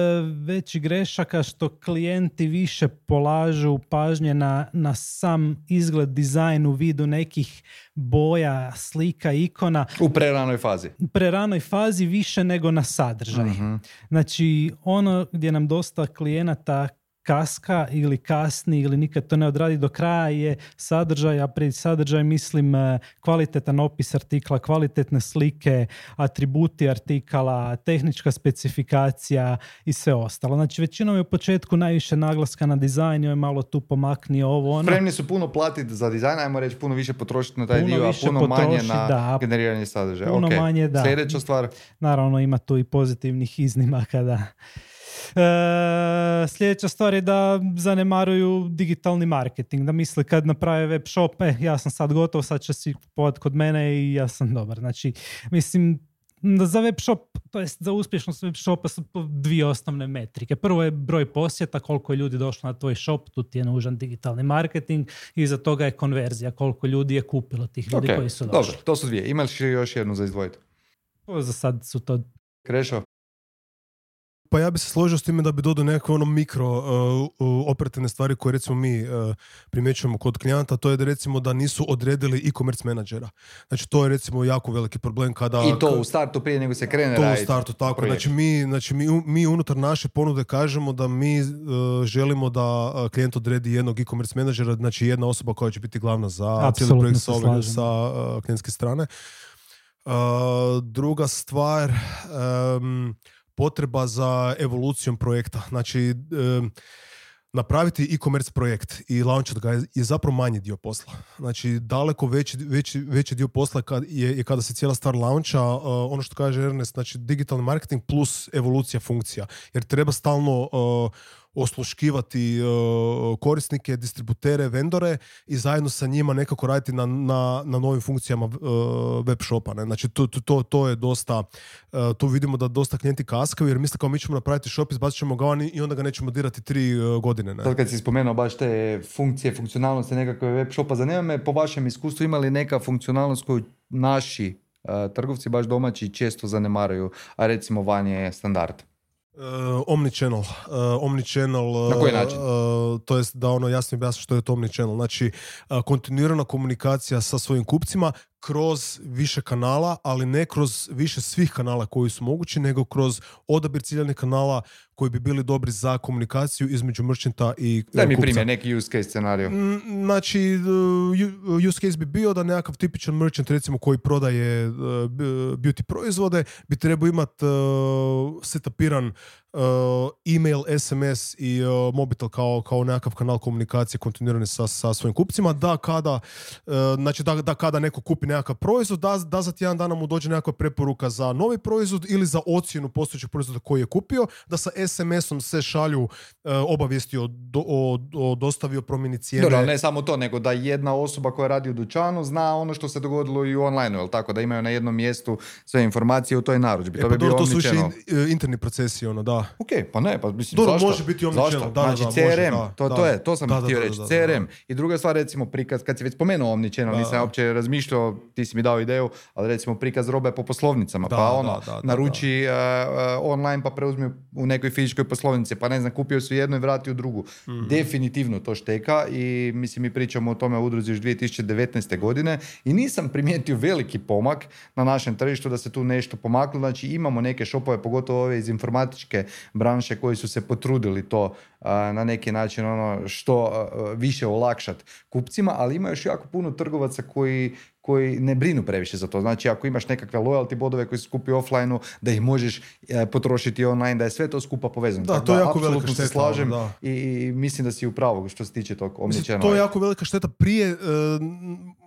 većih grešaka što klijenti više polažu pažnje na, na sam izgled, dizajn u vidu nekih boja, slika, ikona. U preranoj fazi. U preranoj fazi više nego na sadržaj. uh Znači ono gdje nam dosta klijenata kaska ili kasni ili nikad to ne odradi do kraja je sadržaj, a pred sadržaj mislim e, kvalitetan opis artikla, kvalitetne slike, atributi artikala, tehnička specifikacija i sve ostalo. Znači većinom je u početku najviše naglaska na dizajn, je malo tu pomakni ovo ono. Spremni su puno platiti za dizajn, ajmo reći puno više potrošiti na taj puno dio, a puno manje na da, generiranje sadržaja. Puno manje, da. Sljedeća stvar. Naravno ima tu i pozitivnih iznimaka da sljedeća stvar je da zanemaruju digitalni marketing, da misle kad naprave web shop, e, ja sam sad gotov, sad će si kupovati kod mene i ja sam dobar. Znači, mislim, za web shop, to jest za uspješnost web shopa su dvije osnovne metrike. Prvo je broj posjeta, koliko je ljudi došlo na tvoj shop, tu ti je nužan digitalni marketing i za toga je konverzija, koliko ljudi je kupilo tih ljudi koji su došli. Dobro, to su dvije. Imaš još jednu za izdvojiti? Za sad su to... Krešo? Pa ja bi se složio s time da bi dodao neke ono mikro uh, operativne stvari koje recimo mi uh, primjećujemo kod klijenta, to je da recimo da nisu odredili e-commerce menadžera. Znači to je recimo jako veliki problem kada... I to u startu prije nego se krene To u startu, tako. Znači mi, znači mi, mi unutar naše ponude kažemo da mi uh, želimo da klijent odredi jednog e-commerce menadžera, znači jedna osoba koja će biti glavna za cijeli projekt sa, sa klijentske strane. druga stvar... Um, potreba za evolucijom projekta. Znači, napraviti e-commerce projekt i launchat ga je zapravo manji dio posla. Znači, daleko veći, veći, veći dio posla kad je, je kada se cijela stvar launcha, uh, ono što kaže Ernest, znači digitalni marketing plus evolucija funkcija. Jer treba stalno uh, osluškivati e, korisnike, distributere, vendore i zajedno sa njima nekako raditi na, na, na novim funkcijama uh, web shopa. Ne? Znači to, to, to je dosta, uh, tu vidimo da dosta klijenti kaskaju jer misle kao mi ćemo napraviti shop, izbacit ćemo ga i onda ga nećemo dirati tri godine. Ne? Sad kad si spomenuo baš te funkcije, funkcionalnosti nekakve web shopa, zanima me po vašem iskustvu imali neka funkcionalnost koju naši trgovci baš domaći često zanemaraju, a recimo van je standard. Uh, omnichannel. Uh, omnichannel Na koji način? Uh, to jest da ono jasno objasnim što je to omnichannel. Znači, uh, kontinuirana komunikacija sa svojim kupcima kroz više kanala, ali ne kroz više svih kanala koji su mogući, nego kroz odabir ciljanih kanala koji bi bili dobri za komunikaciju između merchanta i Daj mi primjer, neki use case scenariju. Znači, use case bi bio da nekakav tipičan merchant, recimo koji prodaje beauty proizvode, bi trebao imati setapiran email, SMS i mobitel kao, kao nekakav kanal komunikacije kontinuirane sa, sa svojim kupcima, da kada, znači da, da kada neko kupi nekakav proizvod, da, da za tjedan dana mu dođe nekakva preporuka za novi proizvod ili za ocjenu postojećeg proizvoda koji je kupio, da sa SMS-om se šalju e, obavijesti o, o, o dostavi o promjeni cijene. Dobro, ne samo to, nego da jedna osoba koja radi u dućanu zna ono što se dogodilo i u online jel tako? Da imaju na jednom mjestu sve informacije u toj narudžbi. E, to, pa, bi dobro, to su više e, interni procesi, ono, da. Ok, pa ne, pa mislim, dobro, zašto? može biti zašto? Da, znači, da, CRM, može, to, to je, to sam htio reći, CRM. I druga stvar, recimo, prikaz, kad si već spomenuo omnichannel, nisam uopće razmišljao, ti si mi dao ideju, ali recimo prikaz robe po poslovnicama, pa ono, naruči uh, online pa preuzmi u nekoj fizičkoj poslovnici, pa ne znam, kupio su jednu i vratio drugu. mm Definitivno to šteka i mislim mi pričamo o tome u udruzi još 2019. godine i nisam primijetio veliki pomak na našem tržištu da se tu nešto pomaklo. Znači imamo neke šopove, pogotovo ove iz informatičke branše koji su se potrudili to na neki način ono što više olakšat kupcima, ali ima još jako puno trgovaca koji koji ne brinu previše za to. Znači ako imaš nekakve loyalty bodove koji se skupi offline da ih možeš e, potrošiti online, da je sve to skupa povezano. Da, Tako to je jako velika se šteta, slažem da. i, i mislim da si u pravu što se tiče tog omnichannel. to je jako velika šteta. Prije, e,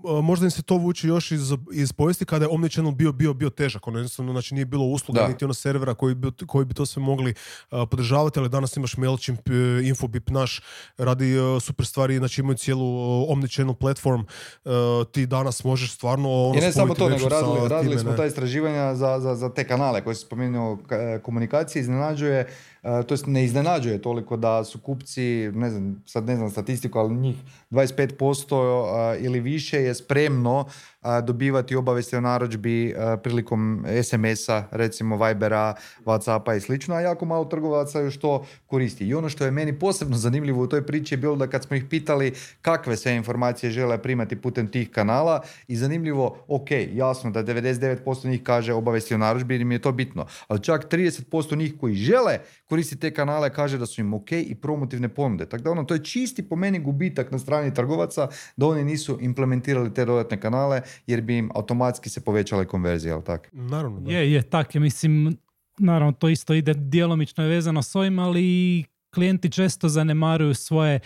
a, možda im se to vuče još iz, iz povijesti kada je Omnichannel bio, bio, bio težak. Ono jednostavno, znači nije bilo usluga, Da. niti ono servera koji bi, koji bi to sve mogli a, podržavati, ali danas imaš MailChimp, e, Infobip naš, radi e, super stvari, znači imaju cijelu e, Omnichannel platform. E, ti danas možeš stvarno ono, I ne samo to, nego radili, radili time, smo ne. ta istraživanja za, za, za te kanale koje si spomenuo ka- komunikacije, iznenađuje, to jest ne iznenađuje toliko da su kupci, ne znam, sad ne znam statistiku, ali njih 25% ili više je spremno a, dobivati obavijesti o narudžbi prilikom SMS-a, recimo Vibera, Whatsappa i slično, a jako malo trgovaca još to koristi. I ono što je meni posebno zanimljivo u toj priči je bilo da kad smo ih pitali kakve sve informacije žele primati putem tih kanala i zanimljivo, ok, jasno da 99% njih kaže obavijesti o narudžbi jer im je to bitno, ali čak 30% njih koji žele koristiti te kanale kaže da su im ok i promotivne ponude. Tako da ono, to je čisti po meni gubitak na strani trgovaca da oni nisu implementirali te dodatne kanale jer bi im automatski se povećale konverzije, jel tako? Naravno, da. Je, je, tak je. Mislim, naravno to isto ide djelomično je vezano s ovim, ali klijenti često zanemaruju svoje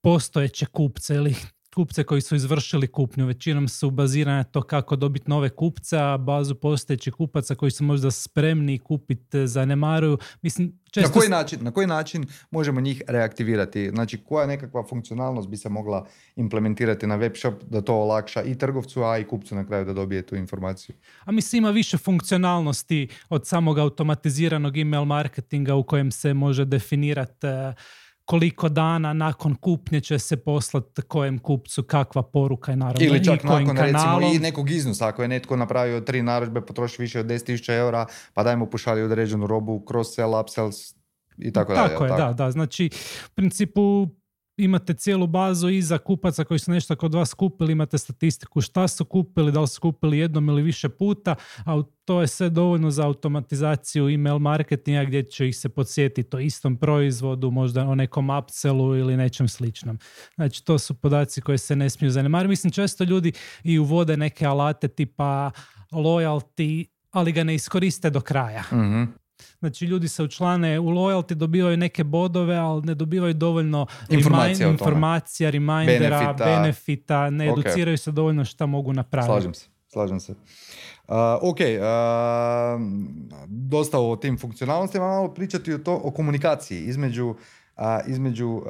postojeće kupce ili kupce koji su izvršili kupnju. Većinom su bazirane na to kako dobiti nove kupce, a bazu postojećih kupaca koji su možda spremni kupiti zanemaruju. Mislim, često... Na koji, način, na koji način možemo njih reaktivirati? Znači, koja nekakva funkcionalnost bi se mogla implementirati na web shop da to olakša i trgovcu, a i kupcu na kraju da dobije tu informaciju? A mislim ima više funkcionalnosti od samog automatiziranog email marketinga u kojem se može definirati koliko dana nakon kupnje će se poslati kojem kupcu kakva poruka i naravno Ili čak i kojim nakon recimo kanalom. i nekog iznosa, ako je netko napravio tri narudžbe, potroši više od 10.000 eura, pa daj mu pošalji određenu robu, cross-sell, upsell i tako dalje. Tako jel je, da, da. Znači, u principu imate cijelu bazu iza kupaca koji su nešto kod vas kupili, imate statistiku šta su kupili, da li su kupili jednom ili više puta, a to je sve dovoljno za automatizaciju email marketinga gdje će ih se podsjetiti o istom proizvodu, možda o nekom upsellu ili nečem sličnom. Znači, to su podaci koji se ne smiju zanemariti. Mislim, često ljudi i uvode neke alate tipa loyalty, ali ga ne iskoriste do kraja. Mhm. Znači ljudi se učlane u loyalty, dobivaju neke bodove, ali ne dobivaju dovoljno Informacija remind- informacija, remindera, Benefita. benefita, ne Ok. educiraju se dovoljno šta mogu napraviti. Slažem se, slažem se. Uh, ok, uh, dosta o tim funkcionalnostima, malo pričati o, to, o komunikaciji između, uh, između uh,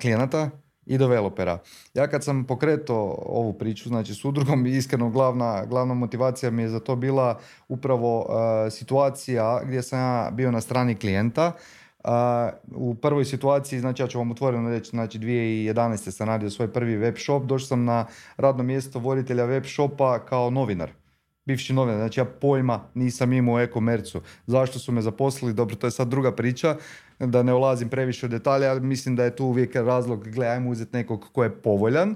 klijenata i developera. Ja kad sam pokretao ovu priču, znači s udrugom, iskreno glavna, glavna motivacija mi je za to bila upravo uh, situacija gdje sam ja bio na strani klijenta. Uh, u prvoj situaciji, znači ja ću vam otvoreno reći, znači 2011. sam radio svoj prvi web shop, došao sam na radno mjesto voditelja web shopa kao novinar. Bivši novinar, znači ja pojma nisam imao e-komercu. Zašto su me zaposlili? Dobro, to je sad druga priča, da ne ulazim previše u detalje, ali mislim da je tu uvijek razlog, gle, ajmo uzeti nekog ko je povoljan.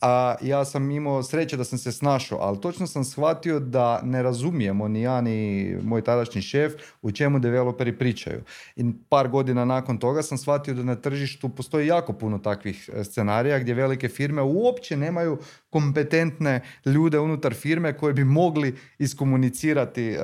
A ja sam imao sreće da sam se snašao, ali točno sam shvatio da ne razumijemo ni ja ni moj tadašnji šef u čemu developeri pričaju. I par godina nakon toga sam shvatio da na tržištu postoji jako puno takvih e, scenarija gdje velike firme uopće nemaju kompetentne ljude unutar firme koji bi mogli iskomunicirati e,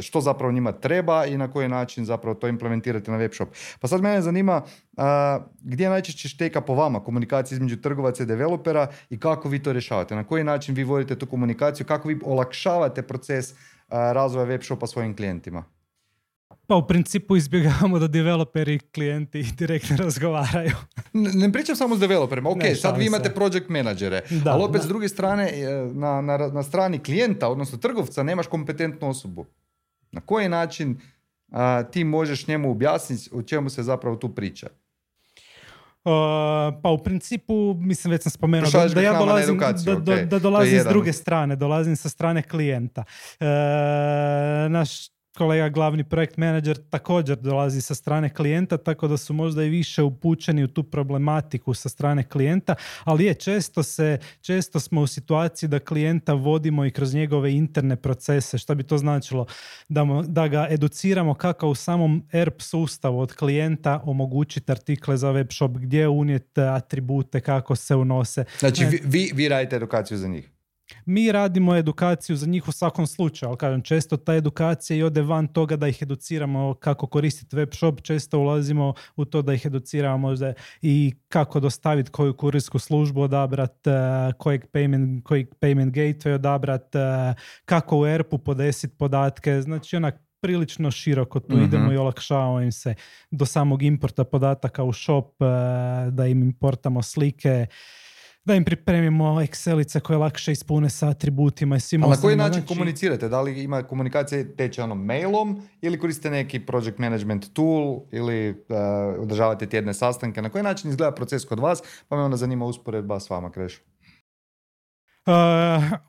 što zapravo njima treba i na koji način zapravo to implementirati na web shop. Pa sad mene zanima a, gdje najčešće šteka po vama komunikacija između trgovaca i developera i kako vi to rješavate? Na koji način vi vodite tu komunikaciju? Kako vi olakšavate proces a, razvoja web shopa svojim klijentima? Pa u principu izbjegavamo da developeri i klijenti direktno razgovaraju. Ne, ne pričam samo s developerima, ok, Ne, sad vi imate se. project menadžere, Da, ali opet da. s druge strane e, na, na, na strani klijenta, odnosno trgovca, nemaš kompetentnu osobu. Na koji način a, ti možeš njemu objasniti o čemu se zapravo tu priča? Uh, pa u principu, mislim već sam spomenuo da, da ja dolazim, edukaciju, da, da- je dolazim s druge strane, dolazim sa strane klijenta. E, naš kolega glavni projekt menadžer također dolazi sa strane klijenta, tako da su možda i više upućeni u tu problematiku sa strane klijenta, ali je često se, često smo u situaciji da klijenta vodimo i kroz njegove interne procese, što bi to značilo? Da, mo- da ga educiramo kako u samom ERP sustavu od klijenta omogućiti artikle za web shop, gdje unijeti atribute, kako se unose. Znači, vi, vi, vi radite edukaciju za njih. Mi radimo edukaciju za njih u svakom slučaju, ali kažem, često ta edukacija i ode van toga da ih educiramo kako koristiti web shop, često ulazimo u to da ih educiramo možda i kako dostaviti koju kurijsku službu odabrat, uh, kojeg payment, kojeg payment gateway odabrat, uh, kako u ERP-u podesiti podatke, znači onak prilično široko tu Mhm. idemo i olakšavamo im se do samog importa podataka u shop, uh, da im importamo slike, da im pripremimo Excelice koje lakše ispune sa atributima i svim A na koji način Znači, komunicirate? Da li ima komunikacija teče ono mailom ili koristite neki project management tool ili uh, održavate tjedne sastanke? Na koji način izgleda proces kod vas? Pa me onda zanima usporedba s vama, Kreš. Uh,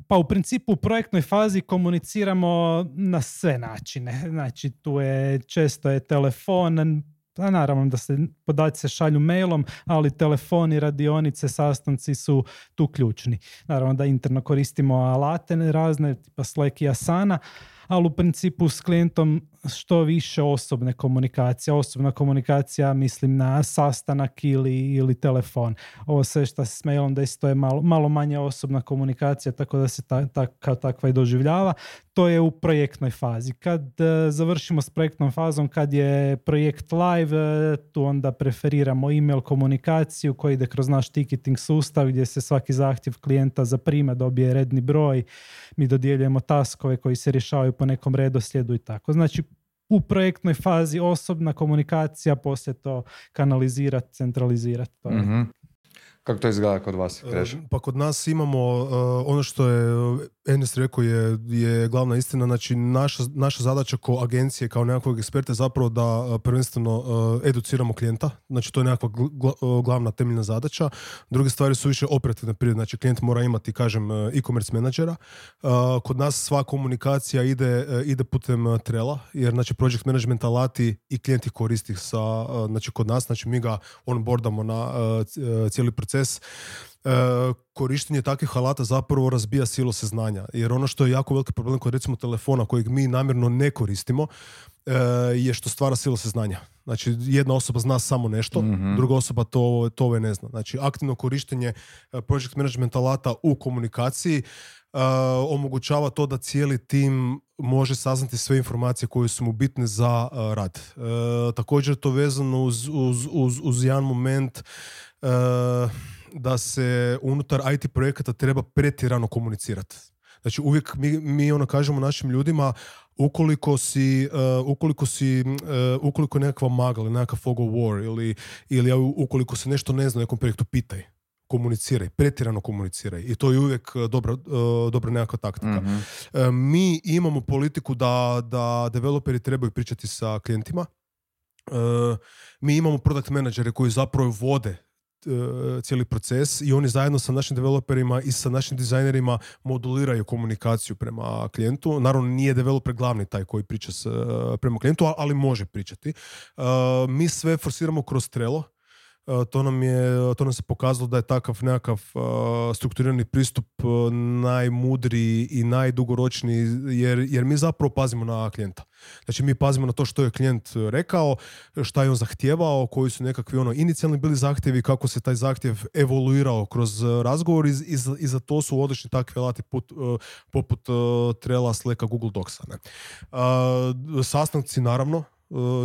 pa u principu u projektnoj fazi komuniciramo na sve načine. Znači tu je često je telefon, a naravno da se podaci se šalju mailom, ali telefoni, radionice, sastanci su tu ključni. Naravno da interno koristimo alate razne, tipa Slack i Asana, ali u principu s klijentom što više osobne komunikacije. Osobna komunikacija mislim na sastanak ili, ili telefon. Ovo sve što s mailom desi, to je malo, malo manje osobna komunikacija, tako da se ta, ta, kao takva i doživljava. To je u projektnoj fazi. Kad e, završimo s projektnom fazom, kad je projekt live, e, tu onda preferiramo email komunikaciju koji ide kroz naš ticketing sustav gdje se svaki zahtjev klijenta zaprima, dobije redni broj, mi dodjeljujemo taskove koji se rješavaju po nekom redoslijedu i tako. Znači, u projektnoj fazi osobna komunikacija, poslije to kanalizirati, centralizirati. Mhm. Kako to izgleda kod vas, E, Kreš? Pa kod nas imamo e, ono što je Enes rekao je, je glavna istina, znači naša, naša zadaća kao agencije, kao nekakvog eksperta je zapravo da e, prvenstveno e, educiramo klijenta, znači to je nekakva gl- gla- glavna temeljna zadaća. Druge stvari su više operativne prirode, znači klijent mora imati, kažem, e-commerce menadžera. E, Kod nas sva komunikacija ide, ide putem Trela, jer znači project management alati i klijent ih koristi sa, znači kod nas, znači mi ga onboardamo na cijeli proces. E, korištenje takvih alata zapravo razbija silose znanja. Jer ono što je jako veliki problem kod recimo telefona kojeg mi namjerno ne koristimo e, je što stvara silose znanja. Znači jedna osoba zna samo nešto, Mhm. druga osoba to, to ove ne zna. Znači aktivno korištenje e, project management alata u komunikaciji omogućava to da cijeli tim može saznati sve informacije koje su mu bitne za rad. E, također to vezano uz, uz, uz, uz jedan moment e, da se unutar IT projekata treba pretjerano komunicirati. Znači uvijek mi, mi ono kažemo našim ljudima ukoliko si, uh, ukoliko si, uh, ukoliko je nekakva magla ili nekakav fog war ili, ili ukoliko se nešto ne zna u nekom projektu, pitaj komuniciraj, pretjerano komuniciraj i to je uvijek uh, dobra, uh, dobra nekakva taktika. Mhm. E, mi imamo politiku da, da developeri trebaju pričati sa klijentima. E, mi imamo product menadžere koji zapravo vode e, cijeli proces i oni zajedno sa našim developerima i sa našim dizajnerima moduliraju komunikaciju prema klijentu. Naravno nije developer glavni taj koji priča s, e, prema klijentu, ali može pričati. E, mi sve forsiramo kroz Trello. E, to nam je to nam se pokazalo da je takav nekakav e, strukturirani pristup e, najmudriji i najdugoročniji jer, jer mi zapravo pazimo na klijenta. Znači mi pazimo na to što je klijent rekao, šta je on zahtijevao, koji su nekakvi ono inicijalni bili zahtjevi, kako se taj zahtjev evoluirao kroz razgovor i, i, za- i za to su odlični takvi alati put, poput Trela, Slacka, Google Docsa. Ne? Sastanci naravno,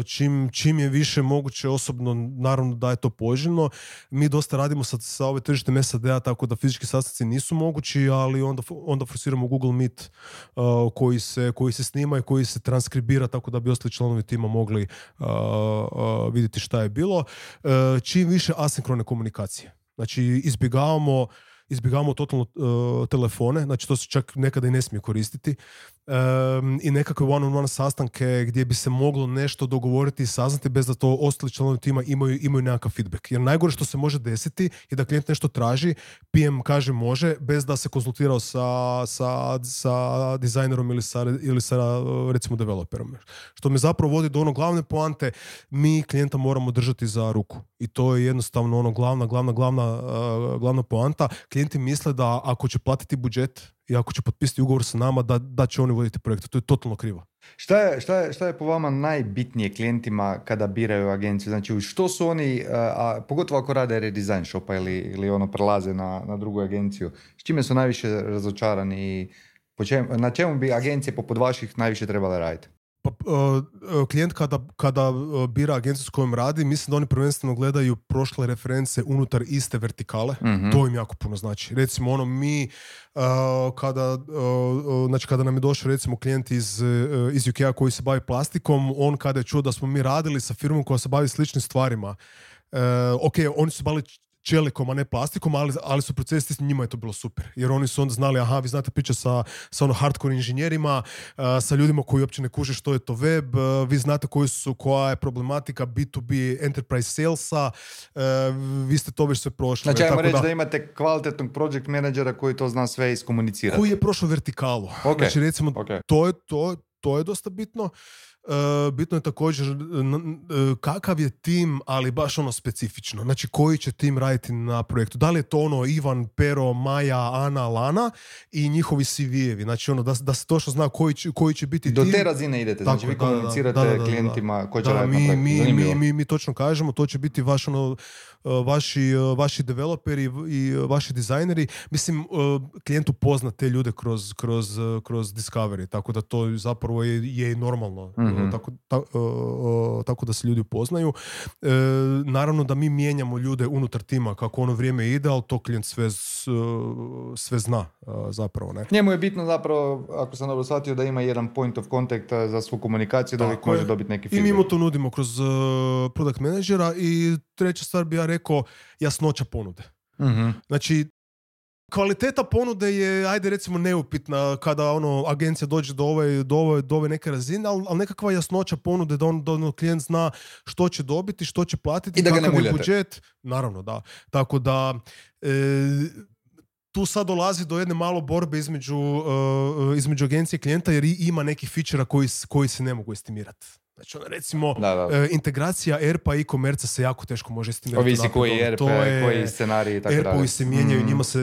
čim, čim je više moguće osobno, naravno da je to poželjno. Mi dosta radimo sa, sa ove tržištem SAD-a, tako da fizički sastanci nisu mogući, ali onda, onda forsiramo Google Meet uh, koji, se, koji se snima i koji se transkribira tako da bi ostali članovi tima mogli uh, uh, vidjeti šta je bilo. Čim više asinkrone komunikacije. Znači izbjegavamo izbjegavamo totalno telefone, znači to se čak nekada i ne smije koristiti um, i nekakve one-on-one sastanke gdje bi se moglo nešto dogovoriti i saznati bez da to ostali članovi tima imaju, imaju nekakav feedback. Jer najgore što se može desiti je da klijent nešto traži, PM kaže može, bez da se konzultirao sa, sa, sa dizajnerom ili sa, ili sa recimo developerom. Što me zapravo vodi do ono glavne poante, mi klijenta moramo držati za ruku. I to je jednostavno ono glavna, glavna, glavna, uh, glavna poanta. Klijenti misle da ako će platiti budžet i ako će potpisati ugovor sa nama da, da će oni voditi projekte. To je totalno krivo. Šta je, šta, je, šta je po vama najbitnije klijentima kada biraju agenciju? Znači, što su oni, a, pogotovo ako rade redesign shopa ili, ili ono prelaze na, na drugu agenciju, s čime su najviše razočarani i po na čemu bi agencije poput vaših najviše trebale raditi? Pa, uh, klijent kada, kada uh, bira agenciju s kojom radi, mislim da oni prvenstveno gledaju prošle reference unutar iste vertikale. mm To im jako puno znači. Recimo ono mi uh, kada, znači kada nam je došao recimo klijent iz, iz UK-a koji se bavi plastikom, on kada je čuo da smo mi radili sa firmom koja se bavi sličnim stvarima, ok, oni su bavili čelikom, a ne plastikom, ali, ali su procesi, njima je to bilo super. Jer oni su onda znali, aha, vi znate priča sa, sa ono hardcore inženjerima, sa ljudima koji uopće ne kuže što je to web, vi znate koji su, koja je problematika B2B enterprise salesa, vi ste to već sve prošli. Znači, ajmo reći da, imate kvalitetnog project menadžera koji to zna sve iskomunicirati. Koji je prošao vertikalu. Znači, recimo, to, je, to, to je dosta bitno. E, bitno je također e, kakav je tim, ali baš ono specifično. Znači koji će tim raditi na projektu. Da li je to ono Ivan, Pero, Maja, Ana, Lana i njihovi CV-evi. Znači ono da, da se točno zna koji će, koji će biti Do tim. te razine idete. Znači vi komunicirate klijentima koji će raditi na Mi, mi, mi, mi, točno kažemo, to će biti vaš ono E, vaši, vaši developeri i vaši dizajneri. Mislim, klijentu pozna te ljude kroz, kroz, kroz Discovery, tako da to zapravo je, je normalno. Mm Tako, tako da se ljudi upoznaju. naravno da mi mijenjamo ljude unutar tima kako ono vrijeme ide, ali to klijent sve, sve zna zapravo. Ne? Njemu je bitno zapravo, ako sam dobro shvatio, da ima jedan point of contact za svu komunikaciju, da uvijek može dobiti neki feedback. I mi mu to nudimo kroz product menadžera i treća stvar bi ja rekao jasnoća ponude. uh Znači, kvaliteta ponude je, ajde recimo, neupitna kada ono agencija dođe do ove, do ove, do ove neke razine, ali, ali nekakva jasnoća ponude da on, da ono klijent zna što će dobiti, što će platiti, I da kakav je budžet. Naravno, da. Tako da, e, tu sad dolazi do jedne malo borbe između, uh, između agencije i klijenta jer ima nekih fičera koji, koji se ne mogu estimirati. Znači, ono, recimo, e, integracija ERP-a i e-commerce se jako teško može estimirati. Ovisi koji ERP, koji scenariji i tako dalje. se mijenjaju, mm. njima se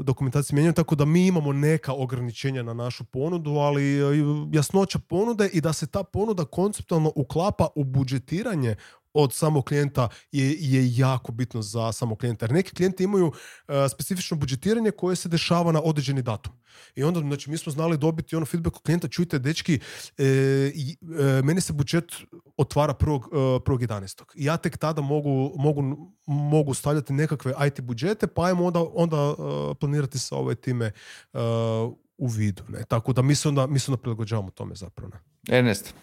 dokumentacije mijenjaju, tako da mi imamo neka ograničenja na našu ponudu, ali e, jasnoća ponude i da se ta ponuda konceptualno uklapa u budžetiranje od samog klijenta je, je jako bitno za samog klijenta. Jer neki klijenti imaju uh, specifično budžetiranje koje se dešava na određeni datum. I onda, znači, mi smo znali dobiti ono feedback od klijenta, čujte, dečki, e, e, meni se budžet otvara prvog, e, prvog 11. I ja tek tada mogu, mogu, mogu stavljati nekakve IT budžete, pa ajmo onda, onda planirati sa ove time u vidu. Ne? Tako da mi se onda, mi se onda prilagođavamo tome zapravo. Ne? Ernest,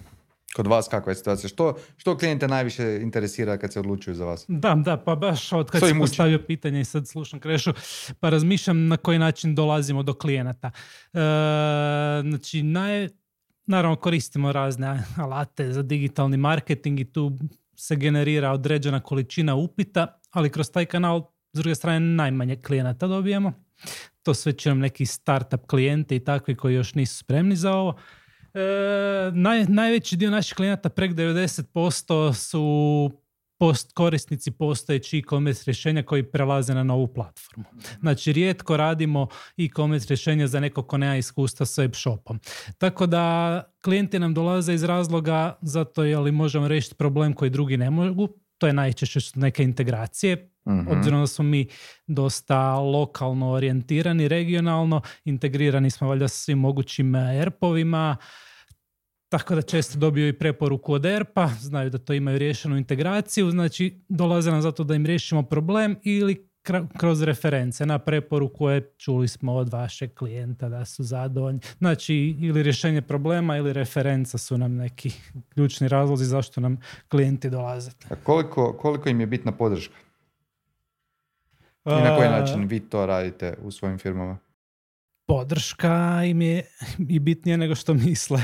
Kod vas kakva je situacija? Što, što klijente najviše interesira kad se odlučuju za vas? Da, da, pa baš od kad si postavio pitanje i sad slušam Krešu, pa razmišljam na koji način dolazimo do klijenata. E, znači, naj, naravno koristimo razne alate za digitalni marketing i tu se generira određena količina upita, ali kroz taj kanal s druge strane najmanje klijenata dobijemo. To sve nam neki startup klijente i takvi koji još nisu spremni za ovo. E, naj, najveći dio naših klijenata, prek 90% su post korisnici postojeći e-commerce rješenja koji prelaze na novu platformu. Znači, rijetko radimo e-commerce rješenja za neko ko nema iskustva s web shopom. Tako da klijenti nam dolaze iz razloga zato je li možemo riješiti problem koji drugi ne mogu. To je najčešće neke integracije. uh Obzirom da smo mi dosta lokalno orijentirani, regionalno, integrirani smo valjda sa svim mogućim ERP-ovima, tako da često dobiju i preporuku od ERPA, znaju da to imaju riješenu integraciju, znači dolaze nam zato da im riješimo problem ili kroz reference na preporuku je čuli smo od vašeg klijenta da su zadovoljni. Znači ili rješenje problema ili referenca su nam neki ključni razlozi zašto nam klijenti dolaze. A koliko, koliko im je bitna podrška? I na koji način vi to radite u svojim firmama? Podrška im je i bitnije nego što misle.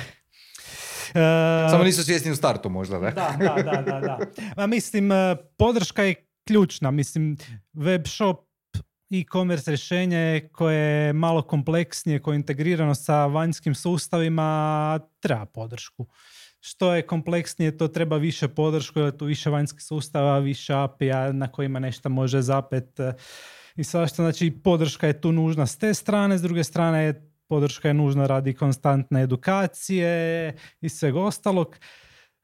E, Samo nisu svjesni u startu možda, ne? Da, da, da, da. da. Ma, mislim, e, podrška je ključna. Mislim, web shop e-commerce rješenje koje je malo kompleksnije, koje je integrirano sa vanjskim sustavima, treba podršku. Što je kompleksnije, to treba više podršku, jer tu više vanjskih sustava, više API na kojima nešto može zapet i svašta. Znači, podrška je tu nužna s te strane, s druge strane je podrška je nužna radi konstantne edukacije i svega ostalog.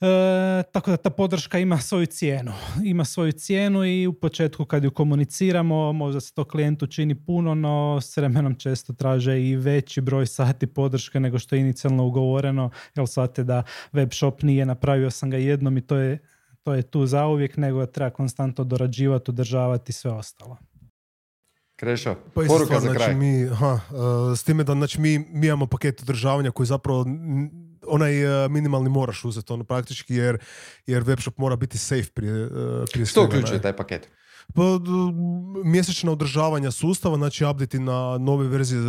E, tako da ta podrška ima svoju cijenu. Ima svoju cijenu i u početku kad ju komuniciramo, možda se to klijentu čini puno, no s vremenom često traže i veći broj sati podrške nego što je inicijalno ugovoreno, jer shvate da web shop nije napravio sam ga jednom i to je, to je tu zauvijek, nego treba konstantno dorađivati, održavati sve ostalo. Krešo, Pa poruka stvar, za znači, kraj. Mi, aha, e, s time da znači, mi, mi imamo paket održavanja koji zapravo n- onaj e, minimalni moraš uzeti ono praktički jer, jer webshop mora biti safe prije, e, prije Što uključuje taj paket? Pa, mjesečna održavanja sustava, znači update na nove verzije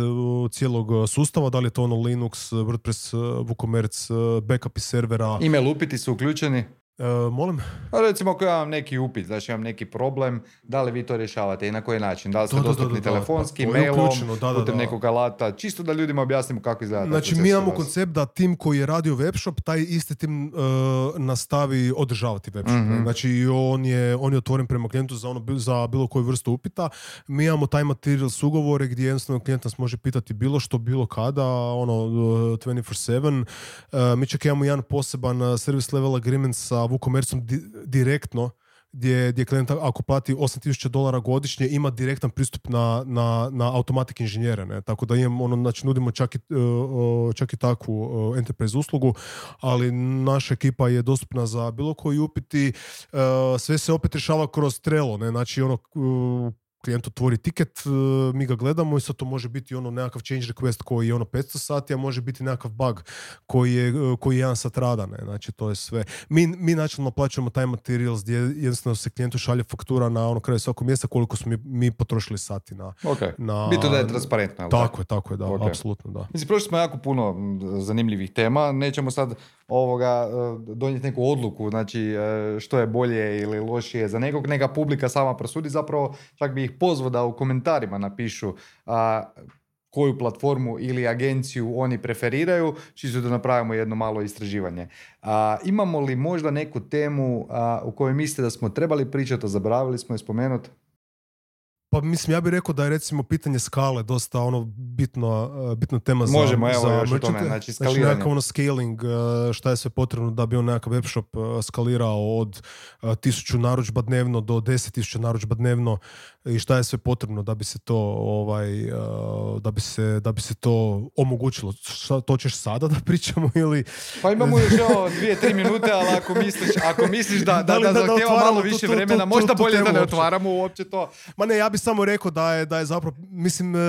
cijelog sustava, da li je to ono Linux, WordPress, WooCommerce, backupi servera. Email upiti su uključeni? E, molim? A recimo ako ja imam neki upit, znači imam neki problem, da li vi to rješavate i na koji način? Da li ste Da, dostupni da, da, telefonski, pa mailom, uključeno, da, da, putem da. nekog alata, čisto da ljudima objasnimo kako izgleda Znači, mi imamo koncept da tim koji je radio webshop, taj isti tim e, nastavi održavati webshop. Mhm. Znači, on je, on je otvoren prema klijentu za, ono, za bilo koju vrstu upita. Mi imamo taj materijal s ugovore gdje jednostavno klijent nas može pitati bilo što, bilo kada, ono, e, 24-7. E, mi čak imamo jedan poseban service level agreement sa WooCommerceom di- direktno, gdje, gdje klijent ako plati 8000 dolara godišnje ima direktan pristup na, na, na automatik inženjere, ne? tako da imamo, ono, znači nudimo čak i, uh, čak i takvu uh, enterprise uslugu, ali naša ekipa je dostupna za bilo koji upiti, uh, sve se opet rješava kroz Trello, ne? znači ono, klijent otvori tiket, uh, mi ga gledamo i sad to može biti ono nekakav change request koji je ono 500 sati, a može biti nekakav bug koji je, uh, koji je jedan sat rada, ne? znači to je sve. Mi, mi načelno plaćamo taj materials gdje jednostavno se klijentu šalje faktura na ono kraju svakog mjesta koliko smo mi, mi potrošili sati na... Ok, na bitno da je transparentno. Tako je, tako je, da, Ok. apsolutno da. Mislim, prošli smo jako puno zanimljivih tema, nećemo sad ovoga e, donijeti neku odluku, znači e, što je bolje ili lošije za nekog, neka publika sama prosudi, zapravo čak bi ih pozvao da u komentarima napišu a, koju platformu ili agenciju oni preferiraju, čisto da napravimo jedno malo istraživanje. A, imamo li možda neku temu a, u kojoj mislite da smo trebali pričati, a zaboravili smo je spomenuti? Pa mislim, ja bih rekao da je recimo pitanje skale dosta ono bitno, uh, bitna tema za Možemo, evo, za još o tome, znači, Znači skaliranje. nekakav ono scaling, uh, šta je sve potrebno da bi on nekakav webshop uh, skalirao od tisuću narudžba dnevno do deset tisuća narudžba dnevno i šta je sve potrebno da bi se to ovaj, da bi se, da bi se to omogućilo. Šta, to ćeš sada da pričamo ili... Pa imamo još evo dvije, tri minute, ali ako misliš, ako misliš da, da, Da da, da- otvaramo malo više tu- tu- vremena, tu- možda bolje da ne otvaramo uopće to. Ma ne, ja bih samo rekao da je, da je zapravo, mislim, e,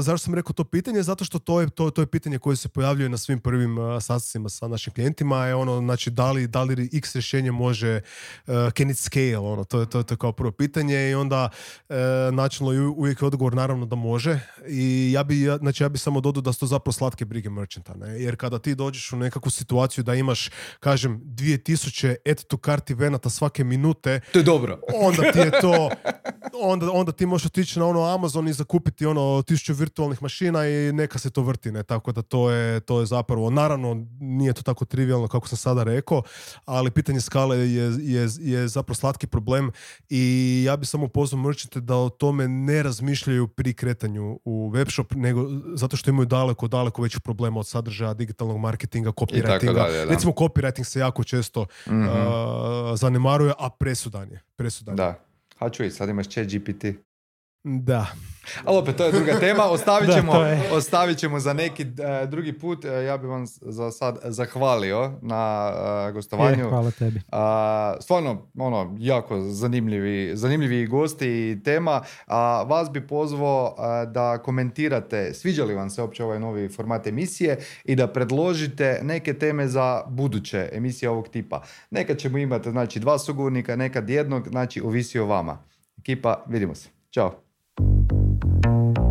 zašto sam rekao to pitanje? Zato što to je, to, to je pitanje koje se pojavljuje na svim prvim uh, sastancima sa našim klijentima, je ono, znači, da li, da li X rješenje može, uh, can it scale, ono, to je, to je, to je kao prvo pitanje i onda uh, u- uvijek je odgovor naravno da može i ja bi, ja, znači, ja bi samo dodao da su to zapravo slatke brige merchanta, ne? jer kada ti dođeš u nekakvu situaciju da imaš, kažem, 2000 add to cart evenata svake minute, To je dobro. onda ti je to onda, onda ti možeš otići na ono Amazon i zakupiti ono tisuću virtualnih mašina i neka se to vrti, ne? Tako da to je, to je zapravo, naravno nije to tako trivialno kako sam sada rekao, ali pitanje skale je, je, je zapravo slatki problem i ja bi samo pozvao merchante da o tome ne razmišljaju pri kretanju u webshop, nego zato što imaju daleko, daleko većih problema od sadržaja, digitalnog marketinga, copywritinga. dalje, da. Recimo copywriting se jako često Mhm. uh, zanemaruje, a presudan je. Presudan je. Da. A čuj, sad imaš chat GPT. Da. Ali opet, to je druga tema, ostavit Da, ćemo, je. ostavit ćemo za neki e, drugi put. E, ja bih vam za sad zahvalio na e, gostovanju. Je, hvala tebi. A, stvarno, ono, jako zanimljivi, zanimljivi gosti i tema. A, vas bi pozvao da komentirate sviđa li vam se uopće ovaj novi format emisije i da predložite neke teme za buduće emisije ovog tipa. Nekad ćemo imati znači, dva sugovornika, nekad jednog, znači ovisi o vama. Ekipa, vidimo se. Ćao. Thank you.